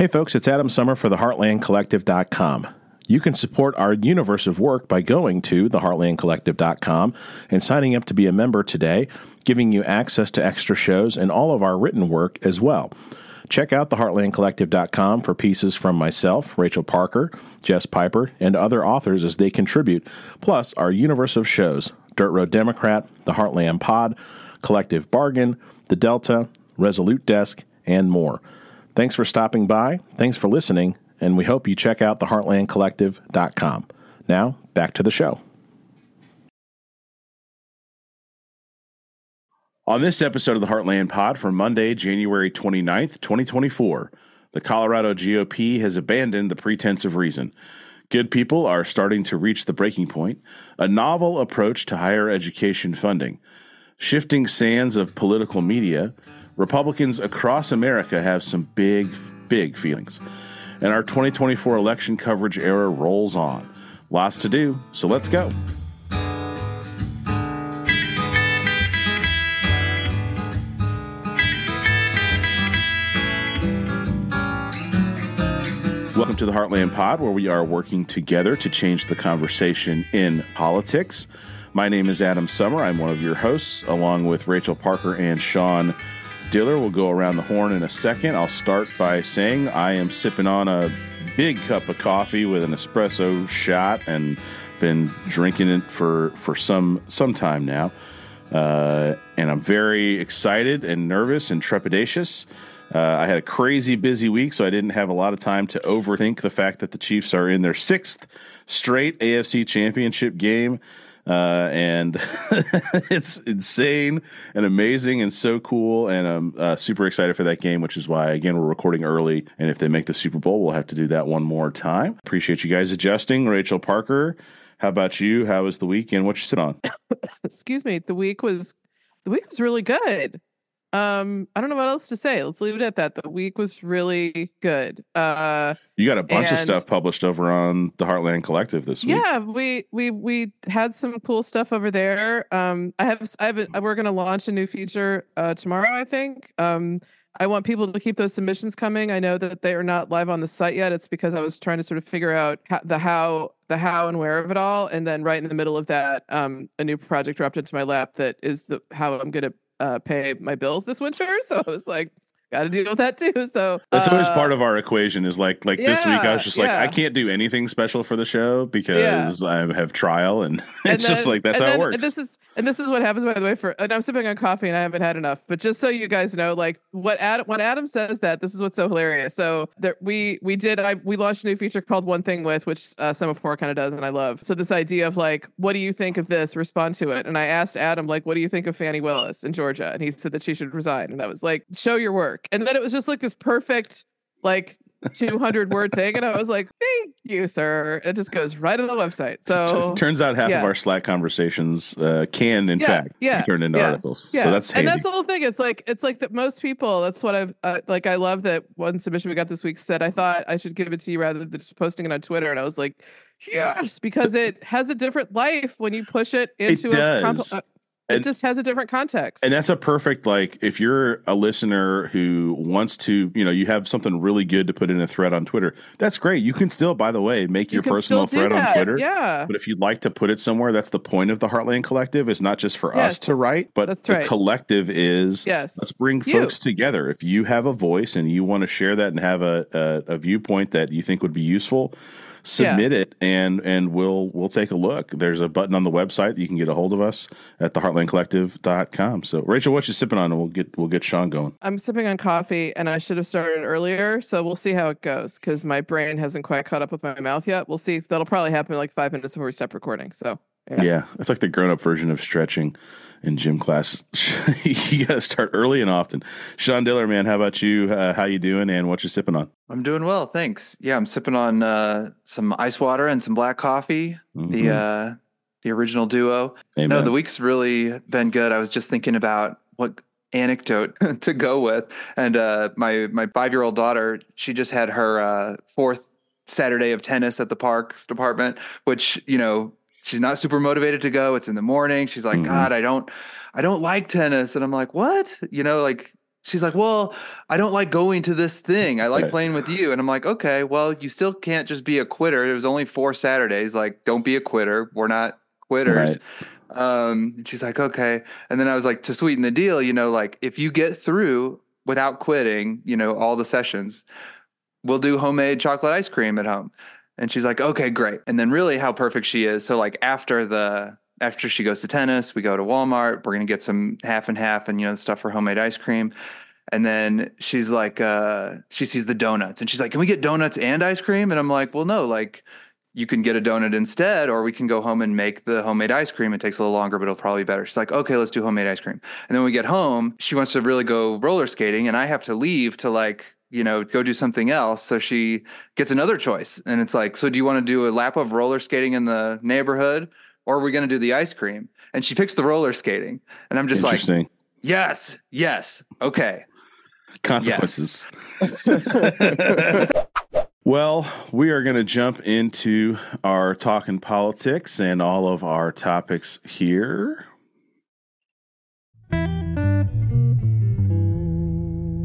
Hey folks, it's Adam Summer for the HeartlandCollective.com. You can support our universe of work by going to theheartlandcollective.com and signing up to be a member today, giving you access to extra shows and all of our written work as well. Check out theheartlandcollective.com for pieces from myself, Rachel Parker, Jess Piper, and other authors as they contribute, plus our universe of shows Dirt Road Democrat, The Heartland Pod, Collective Bargain, The Delta, Resolute Desk, and more. Thanks for stopping by, thanks for listening, and we hope you check out theheartlandcollective.com. Now, back to the show. On this episode of the Heartland Pod for Monday, January 29th, 2024, the Colorado GOP has abandoned the pretense of reason. Good people are starting to reach the breaking point. A novel approach to higher education funding. Shifting sands of political media. Republicans across America have some big, big feelings. And our 2024 election coverage era rolls on. Lots to do, so let's go. Welcome to the Heartland Pod, where we are working together to change the conversation in politics. My name is Adam Summer. I'm one of your hosts, along with Rachel Parker and Sean Diller. We'll go around the horn in a second. I'll start by saying I am sipping on a big cup of coffee with an espresso shot and been drinking it for, for some some time now. Uh, and I'm very excited and nervous and trepidatious. Uh, I had a crazy busy week, so I didn't have a lot of time to overthink the fact that the Chiefs are in their sixth straight AFC championship game. Uh, and it's insane and amazing and so cool. And I'm uh, super excited for that game, which is why, again, we're recording early. And if they make the Super Bowl, we'll have to do that one more time. Appreciate you guys adjusting. Rachel Parker, how about you? How was the week and what you sit on? Excuse me. The week was the week was really good. Um, I don't know what else to say. Let's leave it at that. The week was really good. Uh You got a bunch of stuff published over on the Heartland Collective this week. Yeah, we we we had some cool stuff over there. Um I have I have a, we're going to launch a new feature uh tomorrow, I think. Um I want people to keep those submissions coming. I know that they are not live on the site yet. It's because I was trying to sort of figure out how, the how, the how and where of it all, and then right in the middle of that, um, a new project dropped into my lap that is the how I'm going to uh, pay my bills this winter. So I was like, got to deal with that too. So that's uh, always part of our equation. Is like like yeah, this week I was just like yeah. I can't do anything special for the show because yeah. I have trial and it's and then, just like that's how then, it works. this is and this is what happens by the way for and I'm sipping on coffee and I haven't had enough. But just so you guys know, like what Adam when Adam says that, this is what's so hilarious. So there we we did I we launched a new feature called One Thing With, which uh, Semafor kind of does and I love. So this idea of like, what do you think of this? Respond to it. And I asked Adam like, what do you think of Fani Willis in Georgia? And he said that she should resign. And I was like, show your work. And then it was just like this perfect like 200 word thing and i was like thank you sir. It just goes right on the website. So turns out half yeah. of our slack conversations uh, can in yeah, fact yeah, turn into yeah, articles. Yeah. so that's and that's the whole thing. It's like it's like that most people that's what i've uh, like i love that one submission we got this week said i thought i should give it to you rather than just posting it on twitter. And i was like yes because it has a different life when you push it into it a, compl- uh, it just has a different context. And that's a perfect like if you're a listener who wants to, you know, you have something really good to put in a thread on Twitter. That's great. You can still, by the way, make your personal thread on Twitter. Yeah. But if you'd like to put it somewhere, that's the point of the Heartland Collective. Is not just for yes. us to write, but the right. collective is yes. let's bring you. folks together. If you have a voice and you want to share that and have a, a, a viewpoint that you think would be useful submit yeah. it and and we'll we'll take a look. There's a button on the website that you can get a hold of us at the heartlandcollective.com. So Rachel, what you sipping on and we'll get we'll get Sean going. I'm sipping on coffee and I should have started earlier, so we'll see how it goes cuz my brain hasn't quite caught up with my mouth yet. We'll see. That'll probably happen like 5 minutes before we stop recording. So yeah. yeah, it's like the grown-up version of stretching in gym class. you got to start early and often. Sean Diller, man, how about you? Uh, how you doing, and what you sipping on? I'm doing well, thanks. Yeah, I'm sipping on uh, some ice water and some black coffee. Mm-hmm. The uh, the original duo. Amen. No, the week's really been good. I was just thinking about what anecdote to go with, and uh, my my five year old daughter, she just had her uh, fourth Saturday of tennis at the parks department, which you know she's not super motivated to go. It's in the morning. She's like, mm-hmm. God, I don't, I don't like tennis. And I'm like, what? You know, like she's like, well, I don't like going to this thing. I like right. playing with you. And I'm like, okay, well, you still can't just be a quitter. It was only four Saturdays. Like, don't be a quitter. We're not quitters. Right. Um, she's like, okay. And then I was like, to sweeten the deal, you know, like if you get through without quitting, you know, all the sessions, we'll do homemade chocolate ice cream at home. And she's like, okay, great. And then really how perfect she is. So like after the after she goes to tennis, we go to Walmart. We're gonna get some half and half and you know stuff for homemade ice cream. And then she's like, uh, she sees the donuts and she's like, Can we get donuts and ice cream? And I'm like, Well, no, like you can get a donut instead, or we can go home and make the homemade ice cream. It takes a little longer, but it'll probably be better. She's like, okay, let's do homemade ice cream. And then we get home, she wants to really go roller skating, and I have to leave to like, you know, go do something else. So she gets another choice. And it's like, so do you want to do a lap of roller skating in the neighborhood? or are we going to do the ice cream? And she picks the roller skating. And I'm just like, yes, yes, okay. Consequences. Yes. well, we are going to jump into our talking politics and all of our topics here.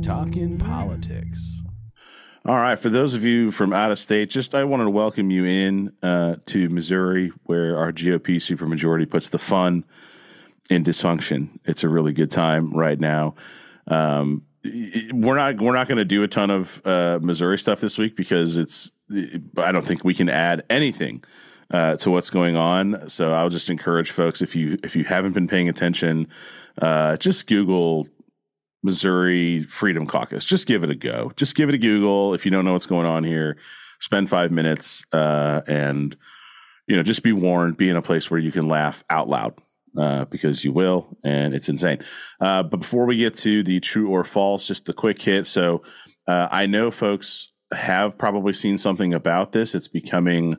Talking politics. All right. For those of you from out of state, just I wanted to welcome you in uh, to Missouri, where our GOP supermajority puts the fun in dysfunction. It's a really good time right now. Um, we're not we're not going to do a ton of uh, Missouri stuff this week because it's I don't think we can add anything uh, to what's going on. So I'll just encourage folks if you if you haven't been paying attention, uh, just Google Missouri Freedom Caucus. Just give it a go. Just give it a Google. If you don't know what's going on here, spend five minutes uh, and you know just be warned. Be in a place where you can laugh out loud uh, because you will, and it's insane. Uh, but before we get to the true or false, just the quick hit. So uh, I know folks have probably seen something about this. It's becoming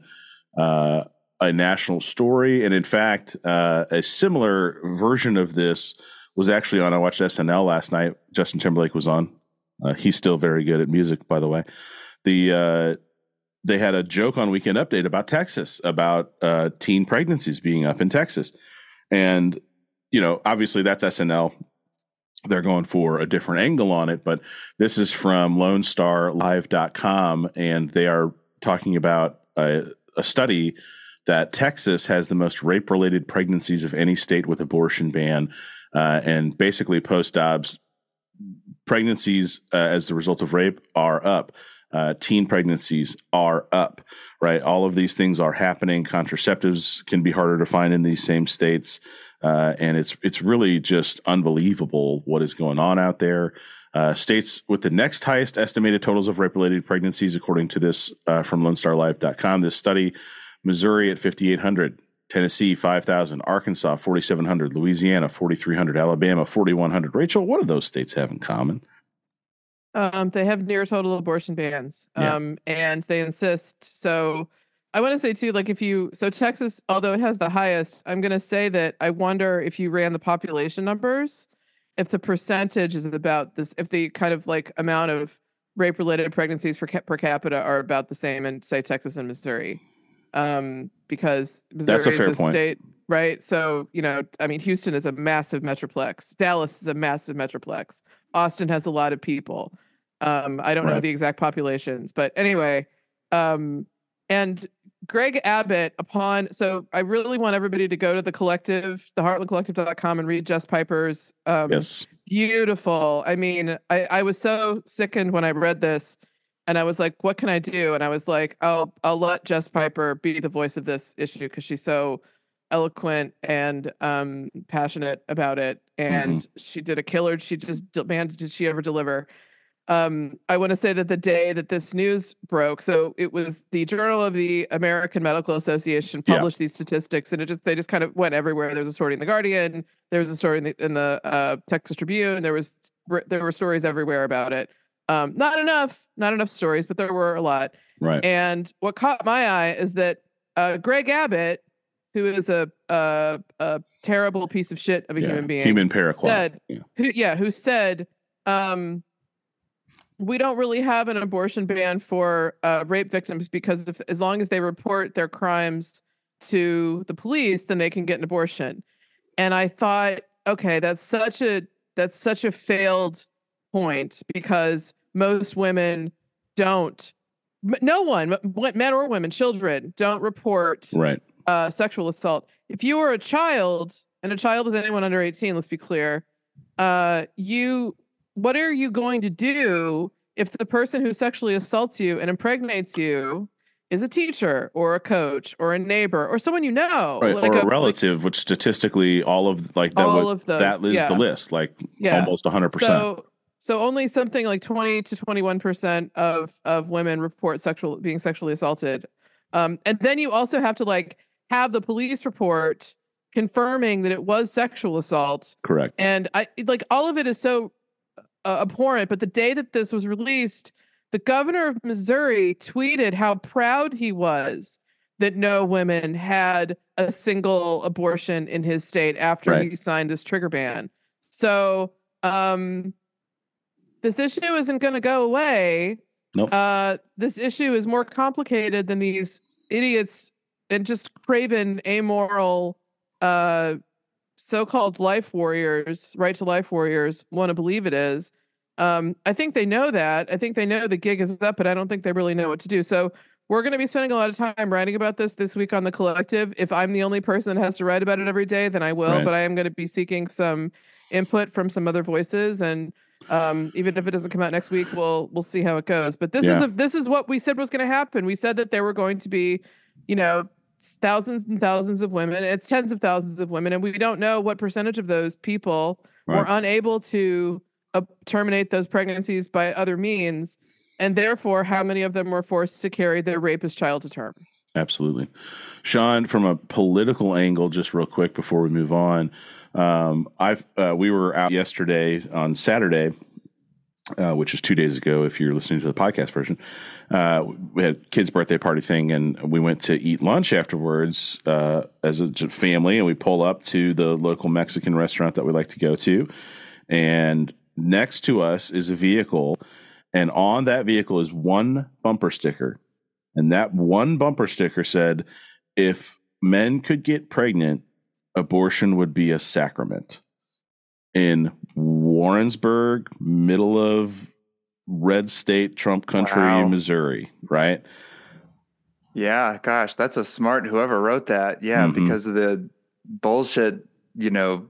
uh, a national story, and in fact, uh, a similar version of this was actually on. I watched SNL last night. Justin Timberlake was on. Uh, he's still very good at music, by the way. The uh, they had a joke on Weekend Update about Texas, about uh, teen pregnancies being up in Texas, and you know, obviously that's SNL. They're going for a different angle on it, but this is from LoneStarLive.com, and they are talking about a, a study that Texas has the most rape-related pregnancies of any state with abortion ban uh, and basically, post Dobbs, pregnancies uh, as the result of rape are up. Uh, teen pregnancies are up, right? All of these things are happening. Contraceptives can be harder to find in these same states, uh, and it's it's really just unbelievable what is going on out there. Uh, states with the next highest estimated totals of rape-related pregnancies, according to this uh, from LoneStarLive.com, This study, Missouri at 5,800, Tennessee 5,000, Arkansas 4,700, Louisiana 4,300, Alabama 4,100. Rachel, what do those states have in common? Um, they have near total abortion bans, um, yeah. and they insist. So, I want to say too, like if you so Texas, although it has the highest, I'm going to say that I wonder if you ran the population numbers, if the percentage is about this, if the kind of like amount of rape-related pregnancies per, per capita are about the same in say Texas and Missouri um, because Missouri That's a fair is a point. state, right? So you know, I mean, Houston is a massive metroplex. Dallas is a massive metroplex. Austin has a lot of people. Um, I don't right. know the exact populations, but anyway, um, and Greg Abbott, upon so I really want everybody to go to the collective, the heartlandcollective.com and read Jess Piper's um yes. beautiful. I mean, I, I was so sickened when I read this and I was like, "What can I do?" And I was like, "I'll I'll let Jess Piper be the voice of this issue because she's so eloquent and um, passionate about it, and mm-hmm. she did a killer. She just man, did she ever deliver? Um, I want to say that the day that this news broke, so it was the Journal of the American Medical Association published yeah. these statistics, and it just they just kind of went everywhere. There was a story in the Guardian, there was a story in the in the uh, Texas Tribune, there was there were stories everywhere about it. Um, not enough, not enough stories, but there were a lot. Right. And what caught my eye is that uh, Greg Abbott, who is a, a, a terrible piece of shit of a yeah, human being, human paraquat, said, yeah. Who, yeah, who said, um, we don't really have an abortion ban for uh, rape victims because if, as long as they report their crimes to the police, then they can get an abortion. And I thought, okay, that's such a that's such a failed point because most women don't no one men or women children don't report right uh, sexual assault if you are a child and a child is anyone under 18 let's be clear uh, you what are you going to do if the person who sexually assaults you and impregnates you is a teacher or a coach or a neighbor or someone you know, right. like or a, a relative, like, which statistically all of like that, all of those, that is yeah. the list, like yeah. almost hundred percent. So, so only something like twenty to twenty one percent of of women report sexual being sexually assaulted, um, and then you also have to like have the police report confirming that it was sexual assault. Correct. And I like all of it is so uh, abhorrent. But the day that this was released, the governor of Missouri tweeted how proud he was that no women had a single abortion in his state after right. he signed this trigger ban. So, um, this issue isn't going to go away. Nope. Uh, this issue is more complicated than these idiots and just craven, amoral, uh, so-called life warriors, right to life warriors, want to believe it is. Um, I think they know that. I think they know the gig is up, but I don't think they really know what to do. So we're going to be spending a lot of time writing about this this week on the collective. If I'm the only person that has to write about it every day, then I will. Right. But I am going to be seeking some input from some other voices, and um, even if it doesn't come out next week, we'll we'll see how it goes. But this yeah. is a, this is what we said was going to happen. We said that there were going to be, you know, thousands and thousands of women. It's tens of thousands of women, and we don't know what percentage of those people right. were unable to uh, terminate those pregnancies by other means, and therefore how many of them were forced to carry their rapist child to term. Absolutely, Sean. From a political angle, just real quick before we move on, um, I've uh, we were out yesterday on Saturday uh, which is two days ago if you're listening to the podcast version. Uh, we had kids' birthday party thing, and we went to eat lunch afterwards uh, as a family. And we pull up to the local Mexican restaurant that we like to go to. And next to us is a vehicle, and on that vehicle is one bumper sticker. And that one bumper sticker said, If men could get pregnant, abortion would be a sacrament in Warrensburg, middle of red state, Trump country, wow. Missouri, right? Yeah, gosh, that's a smart whoever wrote that. Yeah, mm-hmm. because of the bullshit, you know,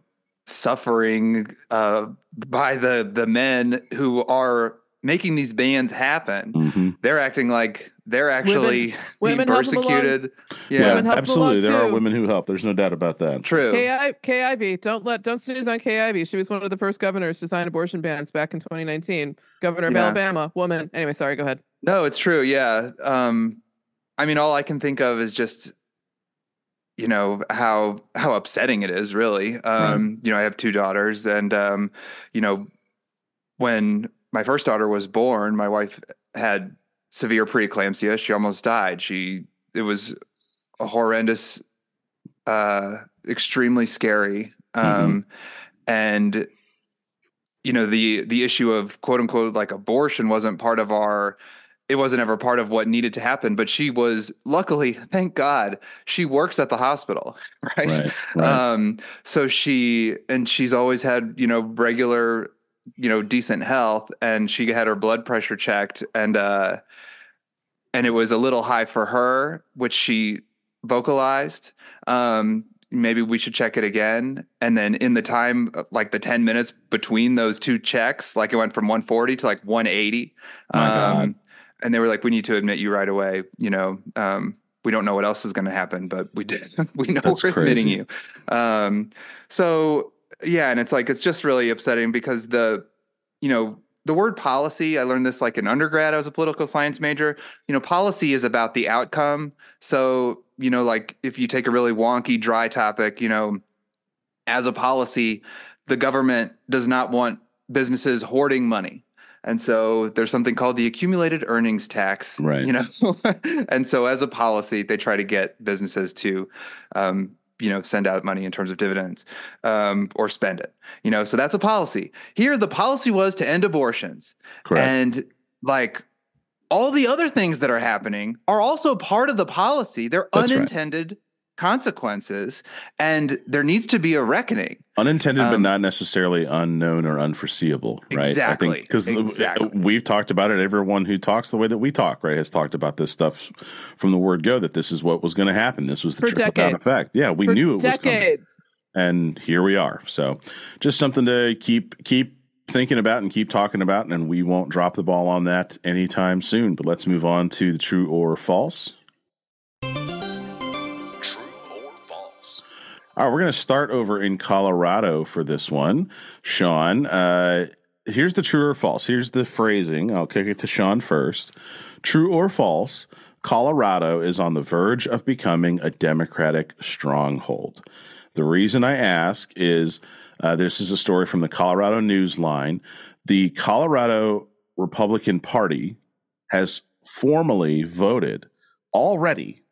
suffering uh, by the the men who are making these bans happen. Mm-hmm. They're acting like they're actually women, being women persecuted. Yeah, yeah absolutely. There too. are women who help. There's no doubt about that. True. KI, Kay Ivey, don't let don't snooze on Kay Ivey. She was one of the first governors to sign abortion bans back in 2019. Governor of yeah. Alabama, woman. Anyway, sorry. Go ahead. No, it's true. Yeah. Um, I mean, all I can think of is just you know how how upsetting it is really um right. you know i have two daughters and um you know when my first daughter was born my wife had severe preeclampsia. She almost died. She it was a horrendous, uh, extremely scary. Um, mm-hmm. and you know the the issue of quote unquote like abortion wasn't part of our it wasn't ever part of what needed to happen but she was luckily thank god she works at the hospital right, right, right. um so she and she's always had you know regular you know decent health and she had her blood pressure checked and uh and it was a little high for her which she vocalized um maybe we should check it again and then in the time like the 10 minutes between those two checks like it went from 140 to like 180 um and they were like we need to admit you right away you know um we don't know what else is going to happen, but we did. we know That's we're crazy. admitting you. Um, so yeah, and it's like it's just really upsetting because the you know the word policy i learned this like in undergrad i was a political science major you know policy is about the outcome. So you know like if you take a really wonky dry topic you know as a policy the government does not want businesses hoarding money. And so there's something called the accumulated earnings tax right. you know? And so as a policy they try to get businesses to um, you know send out money in terms of dividends um, or spend it you know so that's a policy here the policy was to end abortions Correct. and like all the other things that are happening are also part of the policy they're that's unintended right. Consequences and there needs to be a reckoning. Unintended um, but not necessarily unknown or unforeseeable right? Exactly. because exactly. we've talked about it. Everyone who talks the way that we talk right has talked about this stuff from the word go that this is what was going to happen. This was the trickle down effect. Yeah we For knew it decades. was coming. and here we are. So just something to keep keep thinking about and keep talking about and we won't drop the ball on that anytime soon. But let's move on to the true or false All right, we're going to start over in Colorado for this one. Sean, uh, here's the true or false. Here's the phrasing. I'll kick it to Sean first. True or false, Colorado is on the verge of becoming a Democratic stronghold. The reason I ask is uh, this is a story from the Colorado Newsline. The Colorado Republican Party has formally voted already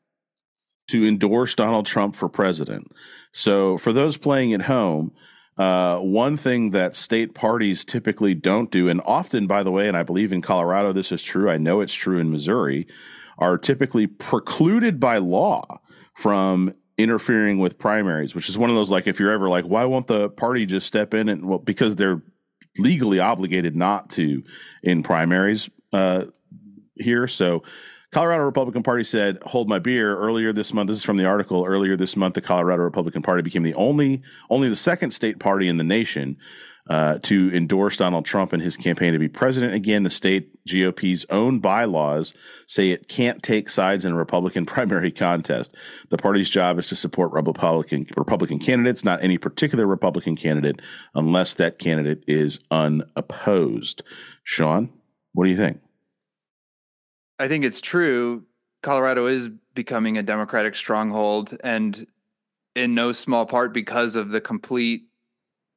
to endorse Donald Trump for president. So, for those playing at home, uh, one thing that state parties typically don't do, and often, by the way, and I believe in Colorado this is true, I know it's true in Missouri, are typically precluded by law from interfering with primaries, which is one of those like if you're ever like, why won't the party just step in and well, because they're legally obligated not to in primaries uh, here. So Colorado Republican Party said, "Hold my beer." Earlier this month, this is from the article. Earlier this month, the Colorado Republican Party became the only, only the second state party in the nation uh, to endorse Donald Trump in his campaign to be president again. The state GOP's own bylaws say it can't take sides in a Republican primary contest. The party's job is to support Republican Republican candidates, not any particular Republican candidate, unless that candidate is unopposed. Sean, what do you think? I think it's true. Colorado is becoming a Democratic stronghold, and in no small part because of the complete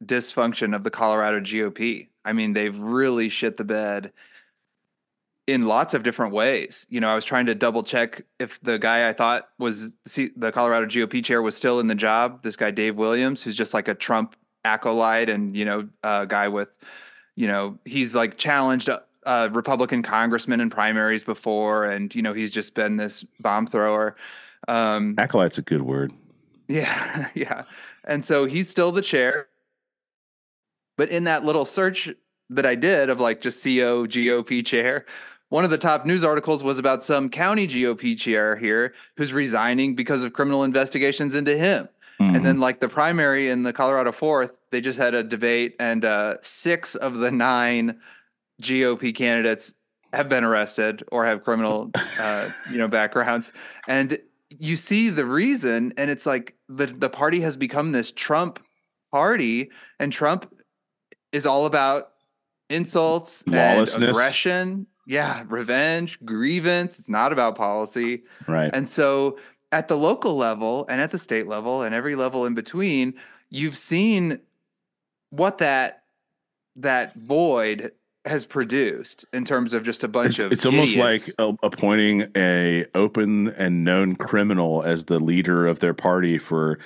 dysfunction of the Colorado GOP. I mean, they've really shit the bed in lots of different ways. You know, I was trying to double check if the guy I thought was the Colorado GOP chair was still in the job. This guy Dave Williams, who's just like a Trump acolyte and you know a guy with, you know, he's like challenged uh, Republican congressman in primaries before, and you know he's just been this bomb thrower. Um, Acolyte's a good word. Yeah, yeah, and so he's still the chair. But in that little search that I did of like just CO GOP chair, one of the top news articles was about some county GOP chair here who's resigning because of criminal investigations into him. Mm-hmm. And then, like the primary in the Colorado Fourth, they just had a debate, and uh, six of the nine GOP candidates have been arrested or have criminal, uh, you know, backgrounds, and you see the reason, and it's like the the party has become this Trump party, and Trump is all about insults and aggression. Yeah, revenge, grievance. It's not about policy. Right. And so at the local level and at the state level and every level in between, you've seen what that that void has produced in terms of just a bunch it's, of it's almost idiots. like appointing a open and known criminal as the leader of their party for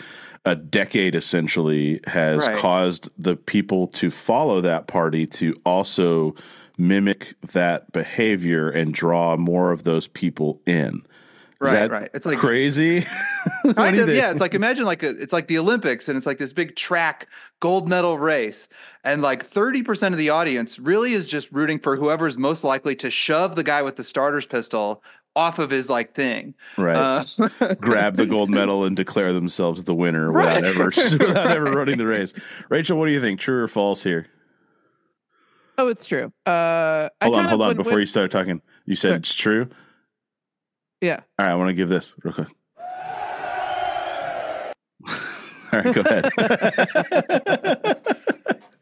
a decade essentially has right. caused the people to follow that party to also mimic that behavior and draw more of those people in right, right. It's like crazy. kind of, yeah. It's like imagine like a, it's like the Olympics, and it's like this big track gold medal race, and like thirty percent of the audience really is just rooting for whoever's most likely to shove the guy with the starter's pistol off of his like thing. Right. Uh, Grab the gold medal and declare themselves the winner right. without ever without ever running the race. Rachel, what do you think? True or false here? Oh, it's true. Uh, hold on, hold on. Before you start talking, you said Sorry. it's true. Yeah. All right, I want to give this real quick. All right, go ahead.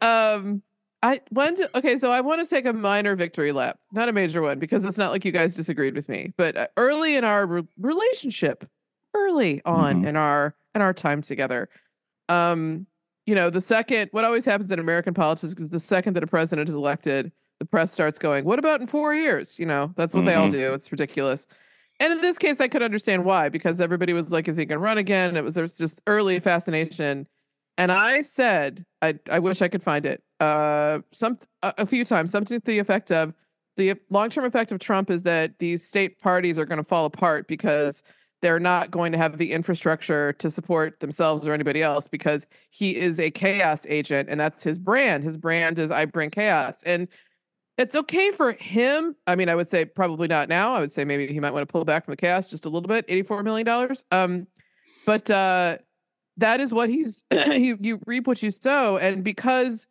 um, I want to, okay, so I want to take a minor victory lap, not a major one, because it's not like you guys disagreed with me. But uh, early in our re- relationship, early on mm-hmm. in our in our time together, um, you know, the second what always happens in American politics is the second that a president is elected, the press starts going, "What about in four years?" You know, that's what mm-hmm. they all mm-hmm. do. It's ridiculous. And in this case, I could understand why, because everybody was like, is he going to run again? It was, there was just early fascination. And I said, I, I wish I could find it. Uh, some a, a few times, something to the effect of the long term effect of Trump is that these state parties are going to fall apart because they're not going to have the infrastructure to support themselves or anybody else because he is a chaos agent and that's his brand. His brand is I bring chaos. And it's okay for him. I mean, I would say probably not now. I would say maybe he might want to pull back from the cast just a little bit, $84 million. Um, but uh that is what he's you you reap what you sow. And because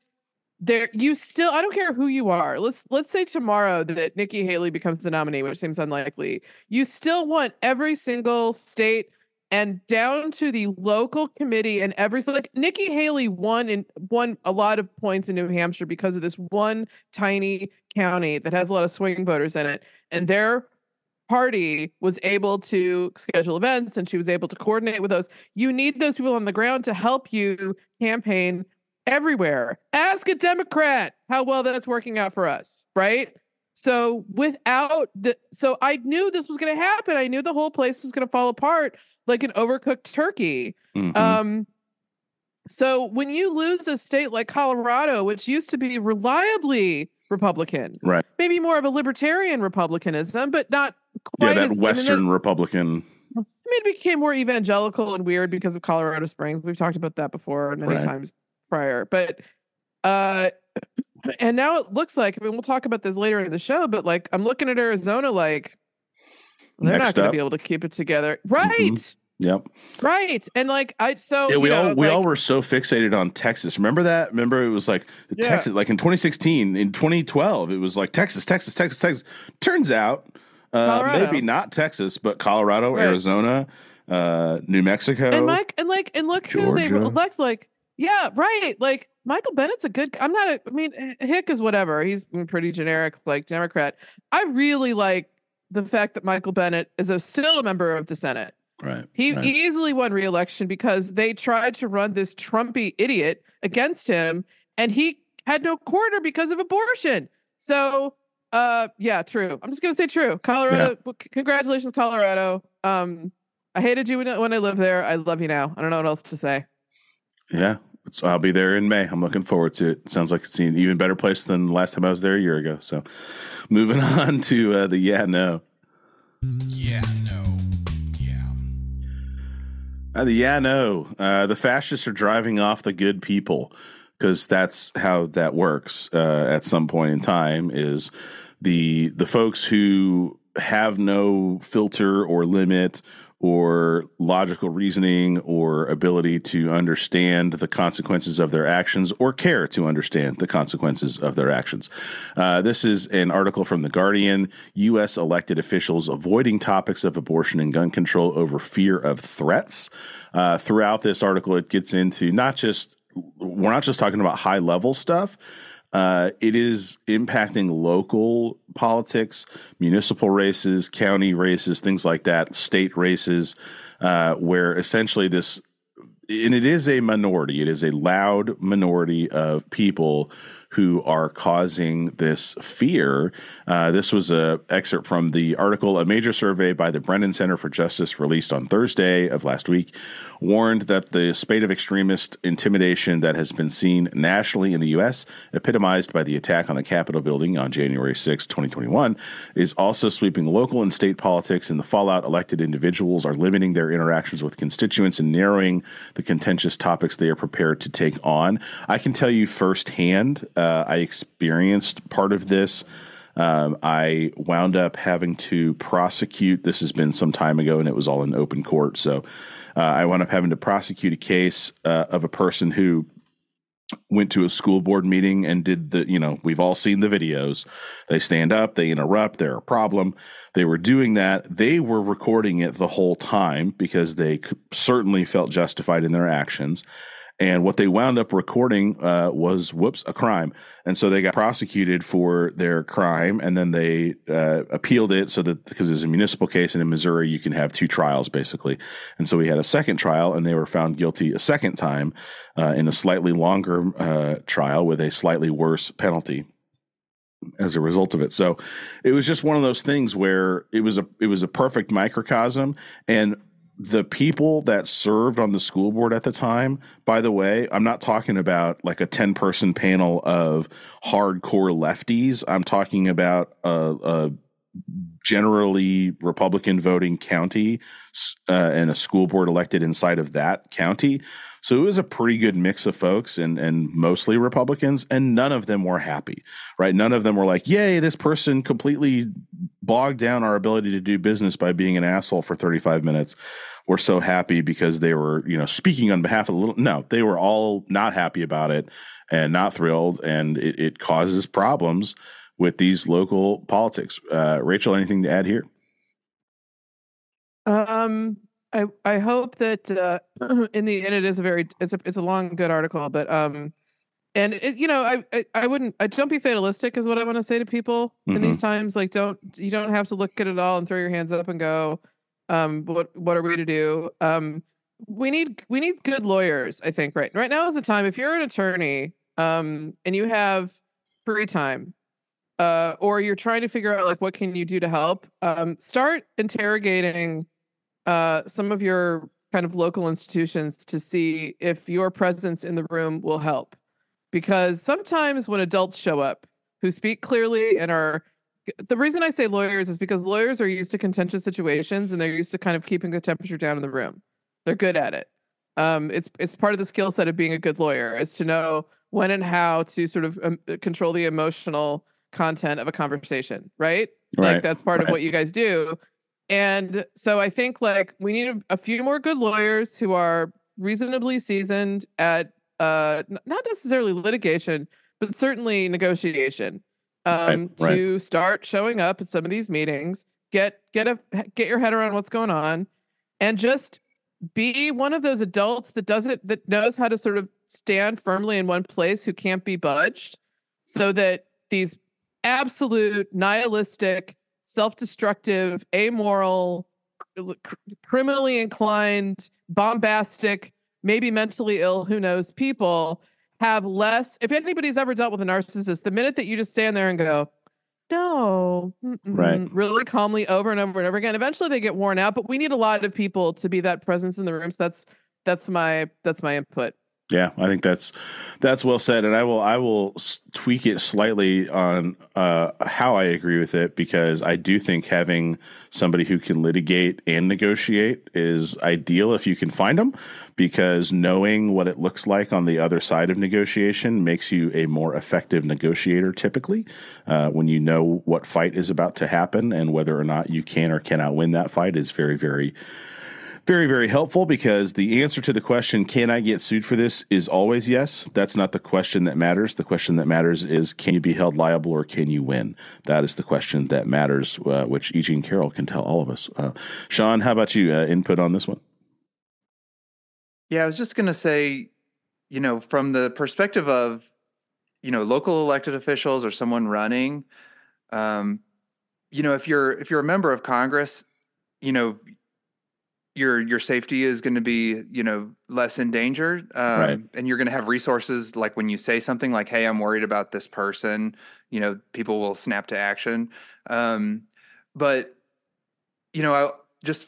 there you still i don't care who you are let's let's say tomorrow that nikki haley becomes the nominee which seems unlikely you still want every single state and down to the local committee and everything like nikki haley won and won a lot of points in new hampshire because of this one tiny county that has a lot of swing voters in it and their party was able to schedule events and she was able to coordinate with those you need those people on the ground to help you campaign everywhere. Ask a Democrat how well that's working out for us, right? So without the so I knew this was going to happen. I knew the whole place was going to fall apart like an overcooked turkey. Mm-hmm. Um so when you lose a state like Colorado, which used to be reliably Republican, right? Maybe more of a libertarian republicanism, but not quite. Yeah, that as, Western that, Republican. I mean, it became more evangelical and weird because of Colorado Springs. We've talked about that before many right. times prior. But uh and now it looks like I mean we'll talk about this later in the show, but like I'm looking at Arizona like they're Next not going to be able to keep it together. Right. Mm-hmm. Yep. Right. And like I so yeah, we know, all we all were so fixated on Texas. Remember that? Remember it was like yeah. Texas like in 2016, in 2012, it was like Texas, Texas, Texas, Texas. Turns out uh, maybe not Texas, but Colorado, right. Arizona, uh, New Mexico. And Mike and like and look Georgia. who they elect like yeah, right. Like Michael Bennet's a good. I'm not a. I mean, Hick is whatever. He's pretty generic, like Democrat. I really like the fact that Michael Bennet is a, still a member of the Senate. Right. He right. easily won re-election because they tried to run this Trumpy idiot against him, and he had no quarter because of abortion. So, uh, yeah, true. I'm just gonna say true. Colorado. Yeah. Congratulations, Colorado. Um, I hated you when, when I lived there. I love you now. I don't know what else to say. Yeah, so I'll be there in May. I'm looking forward to it. Sounds like it's an even better place than the last time I was there a year ago. So, moving on to uh, the yeah no. Yeah no. Yeah. Uh, the yeah no. Uh, the fascists are driving off the good people because that's how that works. Uh, at some point in time, is the the folks who have no filter or limit or logical reasoning or ability to understand the consequences of their actions or care to understand the consequences of their actions. Uh, this is an article from The Guardian U.S. elected officials avoiding topics of abortion and gun control over fear of threats. Uh, throughout this article, it gets into not just, we're not just talking about high level stuff. Uh, it is impacting local politics, municipal races, county races, things like that, state races, uh, where essentially this, and it is a minority, it is a loud minority of people who are causing this fear. Uh, this was a excerpt from the article. A major survey by the Brennan Center for Justice, released on Thursday of last week, warned that the spate of extremist intimidation that has been seen nationally in the U.S., epitomized by the attack on the Capitol building on January 6, 2021, is also sweeping local and state politics. And the fallout elected individuals are limiting their interactions with constituents and narrowing the contentious topics they are prepared to take on. I can tell you firsthand uh, I experienced part of this. Um, I wound up having to prosecute. This has been some time ago, and it was all in open court. So uh, I wound up having to prosecute a case uh, of a person who went to a school board meeting and did the you know we've all seen the videos they stand up they interrupt they're a problem they were doing that they were recording it the whole time because they certainly felt justified in their actions and what they wound up recording uh, was, whoops, a crime. And so they got prosecuted for their crime. And then they uh, appealed it so that because it's a municipal case and in Missouri, you can have two trials basically. And so we had a second trial and they were found guilty a second time uh, in a slightly longer uh, trial with a slightly worse penalty as a result of it. So it was just one of those things where it was a it was a perfect microcosm and the people that served on the school board at the time, by the way, I'm not talking about like a 10 person panel of hardcore lefties. I'm talking about a, a generally Republican voting county uh, and a school board elected inside of that county. So it was a pretty good mix of folks and and mostly Republicans, and none of them were happy, right? None of them were like, "Yay, this person completely bogged down our ability to do business by being an asshole for 35 minutes." We're so happy because they were, you know, speaking on behalf of the little. No, they were all not happy about it and not thrilled, and it, it causes problems with these local politics. Uh, Rachel, anything to add here? Um, I I hope that uh, in the end it is a very it's a it's a long good article, but um, and it, you know I, I, I wouldn't I don't be fatalistic is what I want to say to people mm-hmm. in these mm-hmm. times. Like don't you don't have to look at it all and throw your hands up and go, um, what what are we to do? Um, we need we need good lawyers. I think right right now is the time. If you're an attorney, um, and you have free time uh, or you're trying to figure out like what can you do to help, um, start interrogating uh, some of your kind of local institutions to see if your presence in the room will help. Because sometimes when adults show up who speak clearly and are the reason I say lawyers is because lawyers are used to contentious situations and they're used to kind of keeping the temperature down in the room. They're good at it. Um, it's it's part of the skill set of being a good lawyer is to know when and how to sort of um, control the emotional content of a conversation, right? right. Like that's part right. of what you guys do. And so I think like we need a, few more good lawyers who are reasonably seasoned at uh not necessarily litigation, but certainly negotiation. Um right. to start showing up at some of these meetings, get get a get your head around what's going on and just be one of those adults that does it that knows how to sort of stand firmly in one place who can't be budged so that these absolute nihilistic, self-destructive, amoral, cr- criminally inclined, bombastic, maybe mentally ill, who knows, people have less. If anybody's ever dealt with a narcissist, the minute that you just stand there and go, no, right, really calmly over and over and over again, eventually they get worn out. But we need a lot of people to be that presence in the room. So that's that's my that's my input. Yeah, I think that's that's well said, and I will I will tweak it slightly on uh, how I agree with it because I do think having somebody who can litigate and negotiate is ideal if you can find them, because knowing what it looks like on the other side of negotiation makes you a more effective negotiator. Typically, uh, when you know what fight is about to happen and whether or not you can or cannot win that fight is very very very, very helpful because the answer to the question, can I get sued for this, is always yes. That's not the question that matters. The question that matters is, can you be held liable or can you win? That is the question that matters, uh, which E. Jean Carroll can tell all of us. Uh, Sean, how about you? Uh, input on this one? Yeah, I was just going to say, you know, from the perspective of, you know, local elected officials or someone running, um, you know, if you're if you're a member of Congress, you know, your your safety is going to be you know less in danger um, right. and you're going to have resources like when you say something like hey i'm worried about this person you know people will snap to action um, but you know i just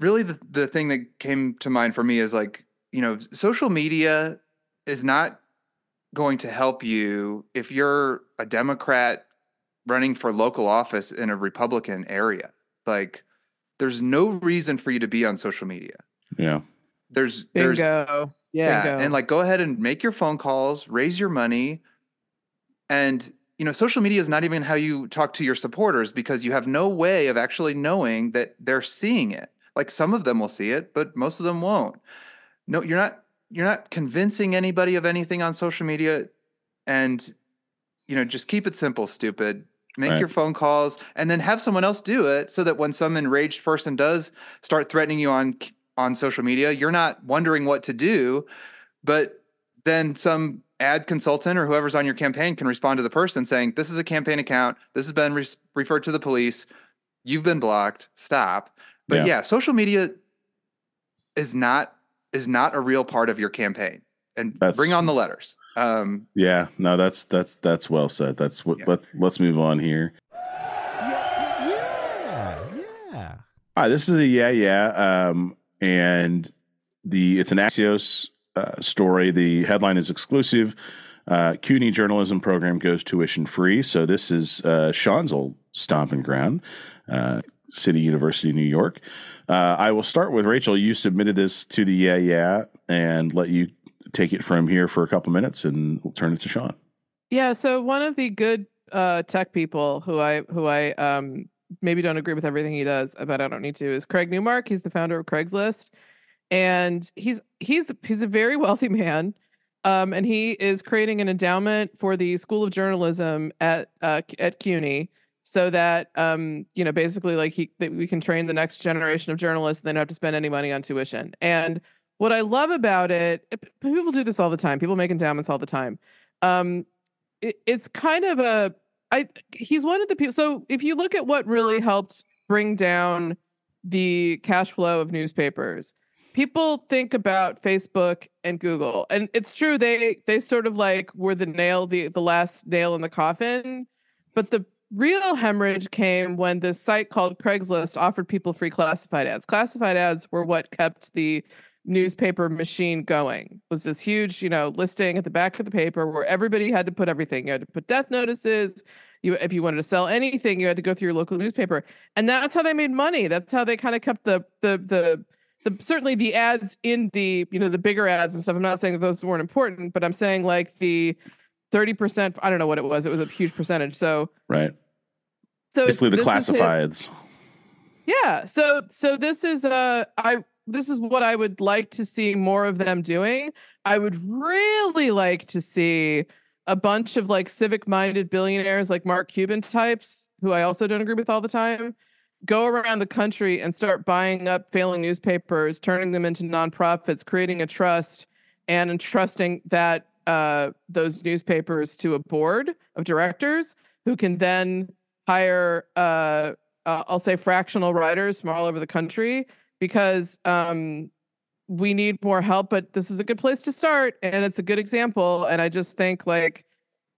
really the, the thing that came to mind for me is like you know social media is not going to help you if you're a democrat running for local office in a republican area like there's no reason for you to be on social media. Yeah. There's Bingo. there's yeah, Bingo. and like go ahead and make your phone calls, raise your money, and you know, social media is not even how you talk to your supporters because you have no way of actually knowing that they're seeing it. Like some of them will see it, but most of them won't. No, you're not you're not convincing anybody of anything on social media and you know, just keep it simple, stupid make right. your phone calls and then have someone else do it so that when some enraged person does start threatening you on on social media you're not wondering what to do but then some ad consultant or whoever's on your campaign can respond to the person saying this is a campaign account this has been re- referred to the police you've been blocked stop but yeah. yeah social media is not is not a real part of your campaign and that's, bring on the letters. Um, yeah, no, that's that's that's well said. That's what. Yeah. Let's let's move on here. Yeah, yeah, yeah. All right, this is a yeah, yeah, um, and the it's an Axios uh, story. The headline is exclusive. Uh, CUNY journalism program goes tuition free. So this is uh, Sean's old stomping ground, uh, City University, New York. Uh, I will start with Rachel. You submitted this to the Yeah Yeah and let you take it from here for a couple minutes and we'll turn it to Sean. Yeah. So one of the good uh, tech people who I who I um, maybe don't agree with everything he does, but I don't need to, is Craig Newmark. He's the founder of Craigslist, and he's he's he's a very wealthy man. Um, and he is creating an endowment for the School of Journalism at uh, at CUNY, so that um, you know, basically, like he that we can train the next generation of journalists. And they don't have to spend any money on tuition. And what I love about it, people do this all the time. People make endowments all the time. Um, it, it's kind of a I he's one of the people. So if you look at what really helped bring down the cash flow of newspapers, people think about Facebook and Google, and it's true they they sort of like were the nail the the last nail in the coffin, but the real hemorrhage came when this site called Craigslist offered people free classified ads. Classified ads were what kept the newspaper machine going. Was this huge you know listing at the back of the paper where everybody had to put everything. You had to put death notices. You if you wanted to sell anything you had to go through your local newspaper. And that's how they made money. That's how they kind of kept the the the the certainly the ads in the you know the bigger ads and stuff. I'm not saying that those weren't important but i'm saying like the 30% i don't know what it was. It was a huge percentage. So right. So basically the classifieds his, yeah. So so this is uh i this is what I would like to see more of them doing. I would really like to see a bunch of like civic minded billionaires like Mark Cuban types, who I also don't agree with all the time, go around the country and start buying up failing newspapers, turning them into nonprofits, creating a trust, and entrusting that uh, those newspapers to a board of directors who can then hire, uh, uh, I'll say, fractional writers from all over the country because um, we need more help. But this is a good place to start, and it's a good example. And I just think like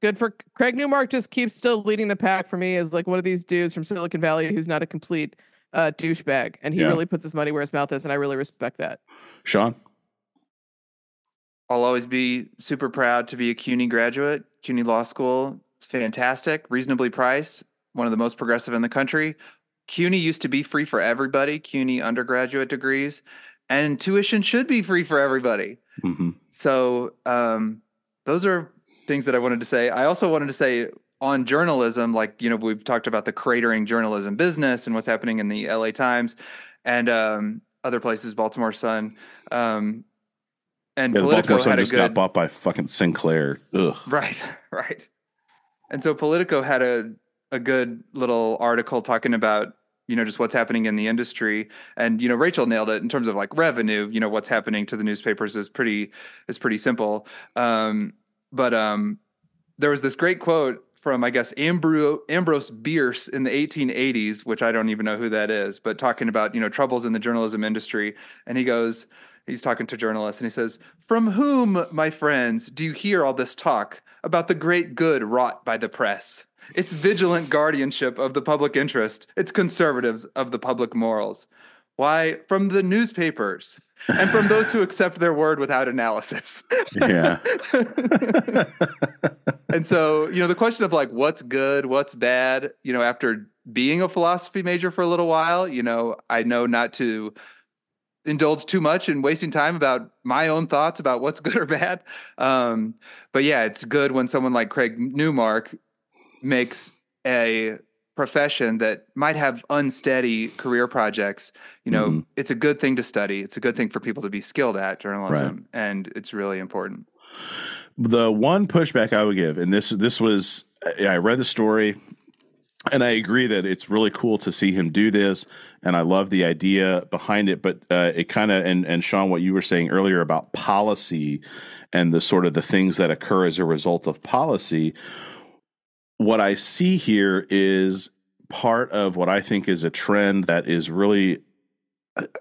good for Craig Newmark. Just keeps still leading the pack for me as like one of these dudes from Silicon Valley who's not a complete uh, douchebag, and he yeah. really puts his money where his mouth is, and I really respect that. Sean. I'll always be super proud to be a CUNY graduate. CUNY Law School, it's fantastic, reasonably priced, one of the most progressive in the country. CUNY used to be free for everybody, CUNY undergraduate degrees, and tuition should be free for everybody. Mm-hmm. So um, those are things that I wanted to say. I also wanted to say on journalism, like you know, we've talked about the cratering journalism business and what's happening in the LA Times and um, other places, Baltimore Sun. Um, and yeah, Politico Baltimore Sun just good, got bought by fucking Sinclair. Ugh. Right, right. And so Politico had a a good little article talking about you know just what's happening in the industry. And you know Rachel nailed it in terms of like revenue. You know what's happening to the newspapers is pretty is pretty simple. Um, but um, there was this great quote from I guess Ambro- Ambrose Bierce in the 1880s which I don't even know who that is but talking about you know troubles in the journalism industry. And he goes he's talking to journalists and he says from whom my friends do you hear all this talk about the great good wrought by the press it's vigilant guardianship of the public interest. It's conservatives of the public morals. Why? From the newspapers and from those who accept their word without analysis. yeah. and so, you know, the question of like what's good, what's bad, you know, after being a philosophy major for a little while, you know, I know not to indulge too much in wasting time about my own thoughts about what's good or bad. Um, but yeah, it's good when someone like Craig Newmark makes a profession that might have unsteady career projects you know mm-hmm. it's a good thing to study it's a good thing for people to be skilled at journalism right. and it's really important the one pushback i would give and this this was i read the story and i agree that it's really cool to see him do this and i love the idea behind it but uh, it kind of and, and sean what you were saying earlier about policy and the sort of the things that occur as a result of policy what I see here is part of what I think is a trend that is really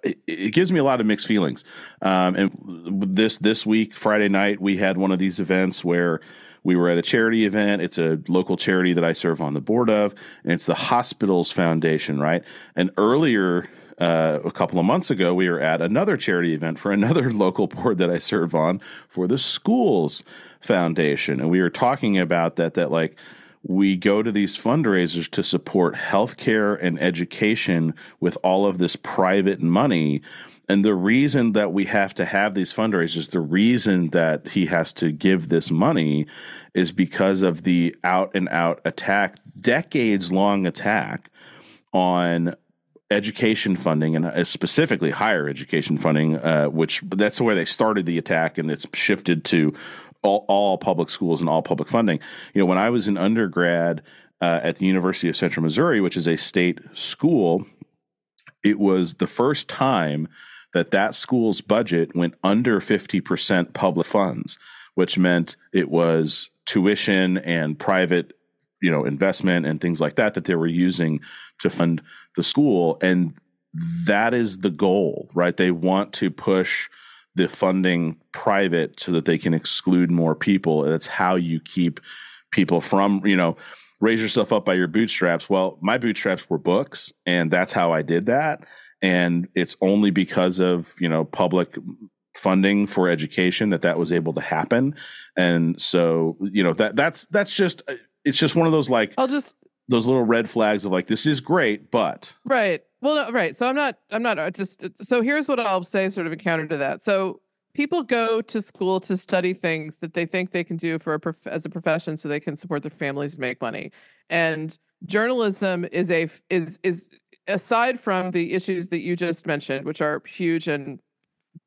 it, gives me a lot of mixed feelings. Um, and this this week, Friday night, we had one of these events where we were at a charity event. It's a local charity that I serve on the board of, and it's the Hospitals Foundation, right? And earlier uh, a couple of months ago, we were at another charity event for another local board that I serve on for the Schools Foundation, and we were talking about that. That like we go to these fundraisers to support healthcare and education with all of this private money. And the reason that we have to have these fundraisers, the reason that he has to give this money is because of the out and out attack, decades long attack on education funding and uh, specifically higher education funding, uh, which that's where they started the attack, and it's shifted to all, all, public schools and all public funding. You know, when I was an undergrad uh, at the University of Central Missouri, which is a state school, it was the first time that that school's budget went under 50% public funds, which meant it was tuition and private you know investment and things like that that they were using to fund the school and that is the goal right they want to push the funding private so that they can exclude more people. That's how you keep people from you know raise yourself up by your bootstraps. Well my bootstraps were books and that's how i did that. And it's only because of you know public funding for education that that was able to happen. And so you know that that's that's just it's just one of those like I'll just those little red flags of like this is great, but right. Well, no, right. So I'm not. I'm not. Just so here's what I'll say, sort of a counter to that. So people go to school to study things that they think they can do for a prof- as a profession, so they can support their families and make money. And journalism is a is is aside from the issues that you just mentioned, which are huge and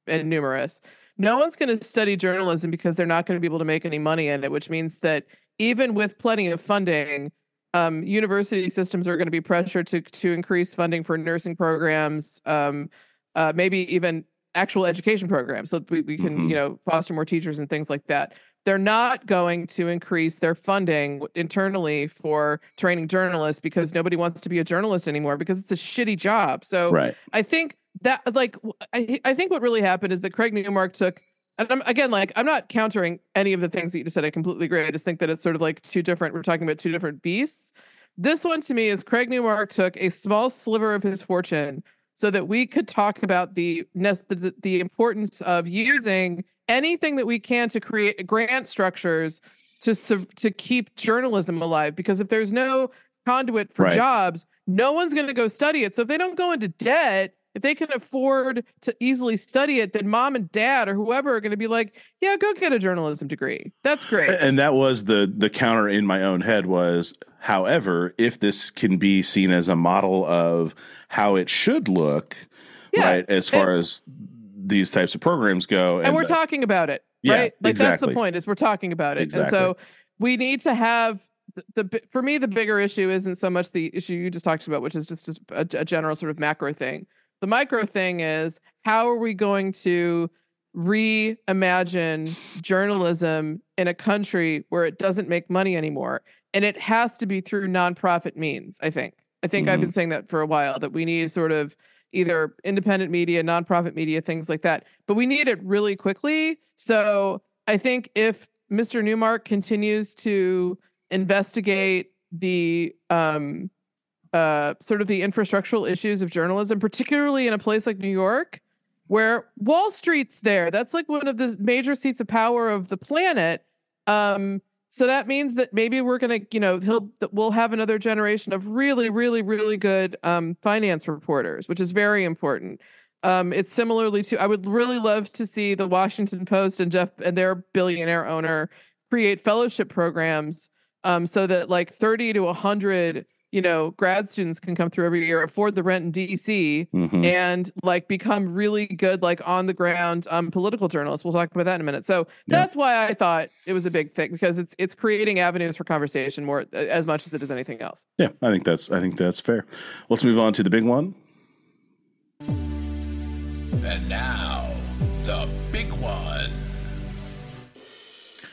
and numerous. No one's going to study journalism because they're not going to be able to make any money in it, which means that even with plenty of funding, um, university systems are going to be pressured to to increase funding for nursing programs, um, uh, maybe even actual education programs, so we, we can mm-hmm. you know foster more teachers and things like that. They're not going to increase their funding internally for training journalists because nobody wants to be a journalist anymore because it's a shitty job. So right. I think that like I, I think what really happened is that Craig Newmark took and I'm, again, like I'm not countering any of the things that you just said. I completely agree. I just think that it's sort of like two different. We're talking about two different beasts. This one to me is Craig Newmark took a small sliver of his fortune so that we could talk about the the, the importance of using anything that we can to create grant structures to to keep journalism alive. Because if there's no conduit for right. jobs, no one's going to go study it. So if they don't go into debt if they can afford to easily study it, then mom and dad or whoever are going to be like, "Yeah, go get a journalism degree. That's great." And that was the the counter in my own head was, however, if this can be seen as a model of how it should look, yeah, right, as far and, as these types of programs go, and, and we're talking about it, yeah, right? Like exactly. that's the point is we're talking about it, exactly. and so we need to have the, the, for me the bigger issue isn't so much the issue you just talked about, which is just a, a general sort of macro thing the micro thing is how are we going to reimagine journalism in a country where it doesn't make money anymore? And it has to be through nonprofit means, I think. I think mm-hmm. I've been saying that for a while that we need sort of either independent media, nonprofit media, things like that. But we need it really quickly. So I think if Mr. Newmark continues to investigate the um, uh, sort of the infrastructural issues of journalism, particularly in a place like New York, where Wall Street's there. That's like one of the major seats of power of the planet. Um, so that means that maybe we're gonna, you know, he'll we'll have another generation of really, really, really good um, finance reporters, which is very important. Um, it's similarly to I would really love to see the Washington Post and Jeff and their billionaire owner create fellowship programs um, so that like 30 to 100 you know, grad students can come through every year, afford the rent in DC, mm-hmm. and like become really good, like on the ground um, political journalists. We'll talk about that in a minute. So yeah. that's why I thought it was a big thing because it's it's creating avenues for conversation more as much as it is anything else. Yeah, I think that's I think that's fair. Let's move on to the big one. And now the big one.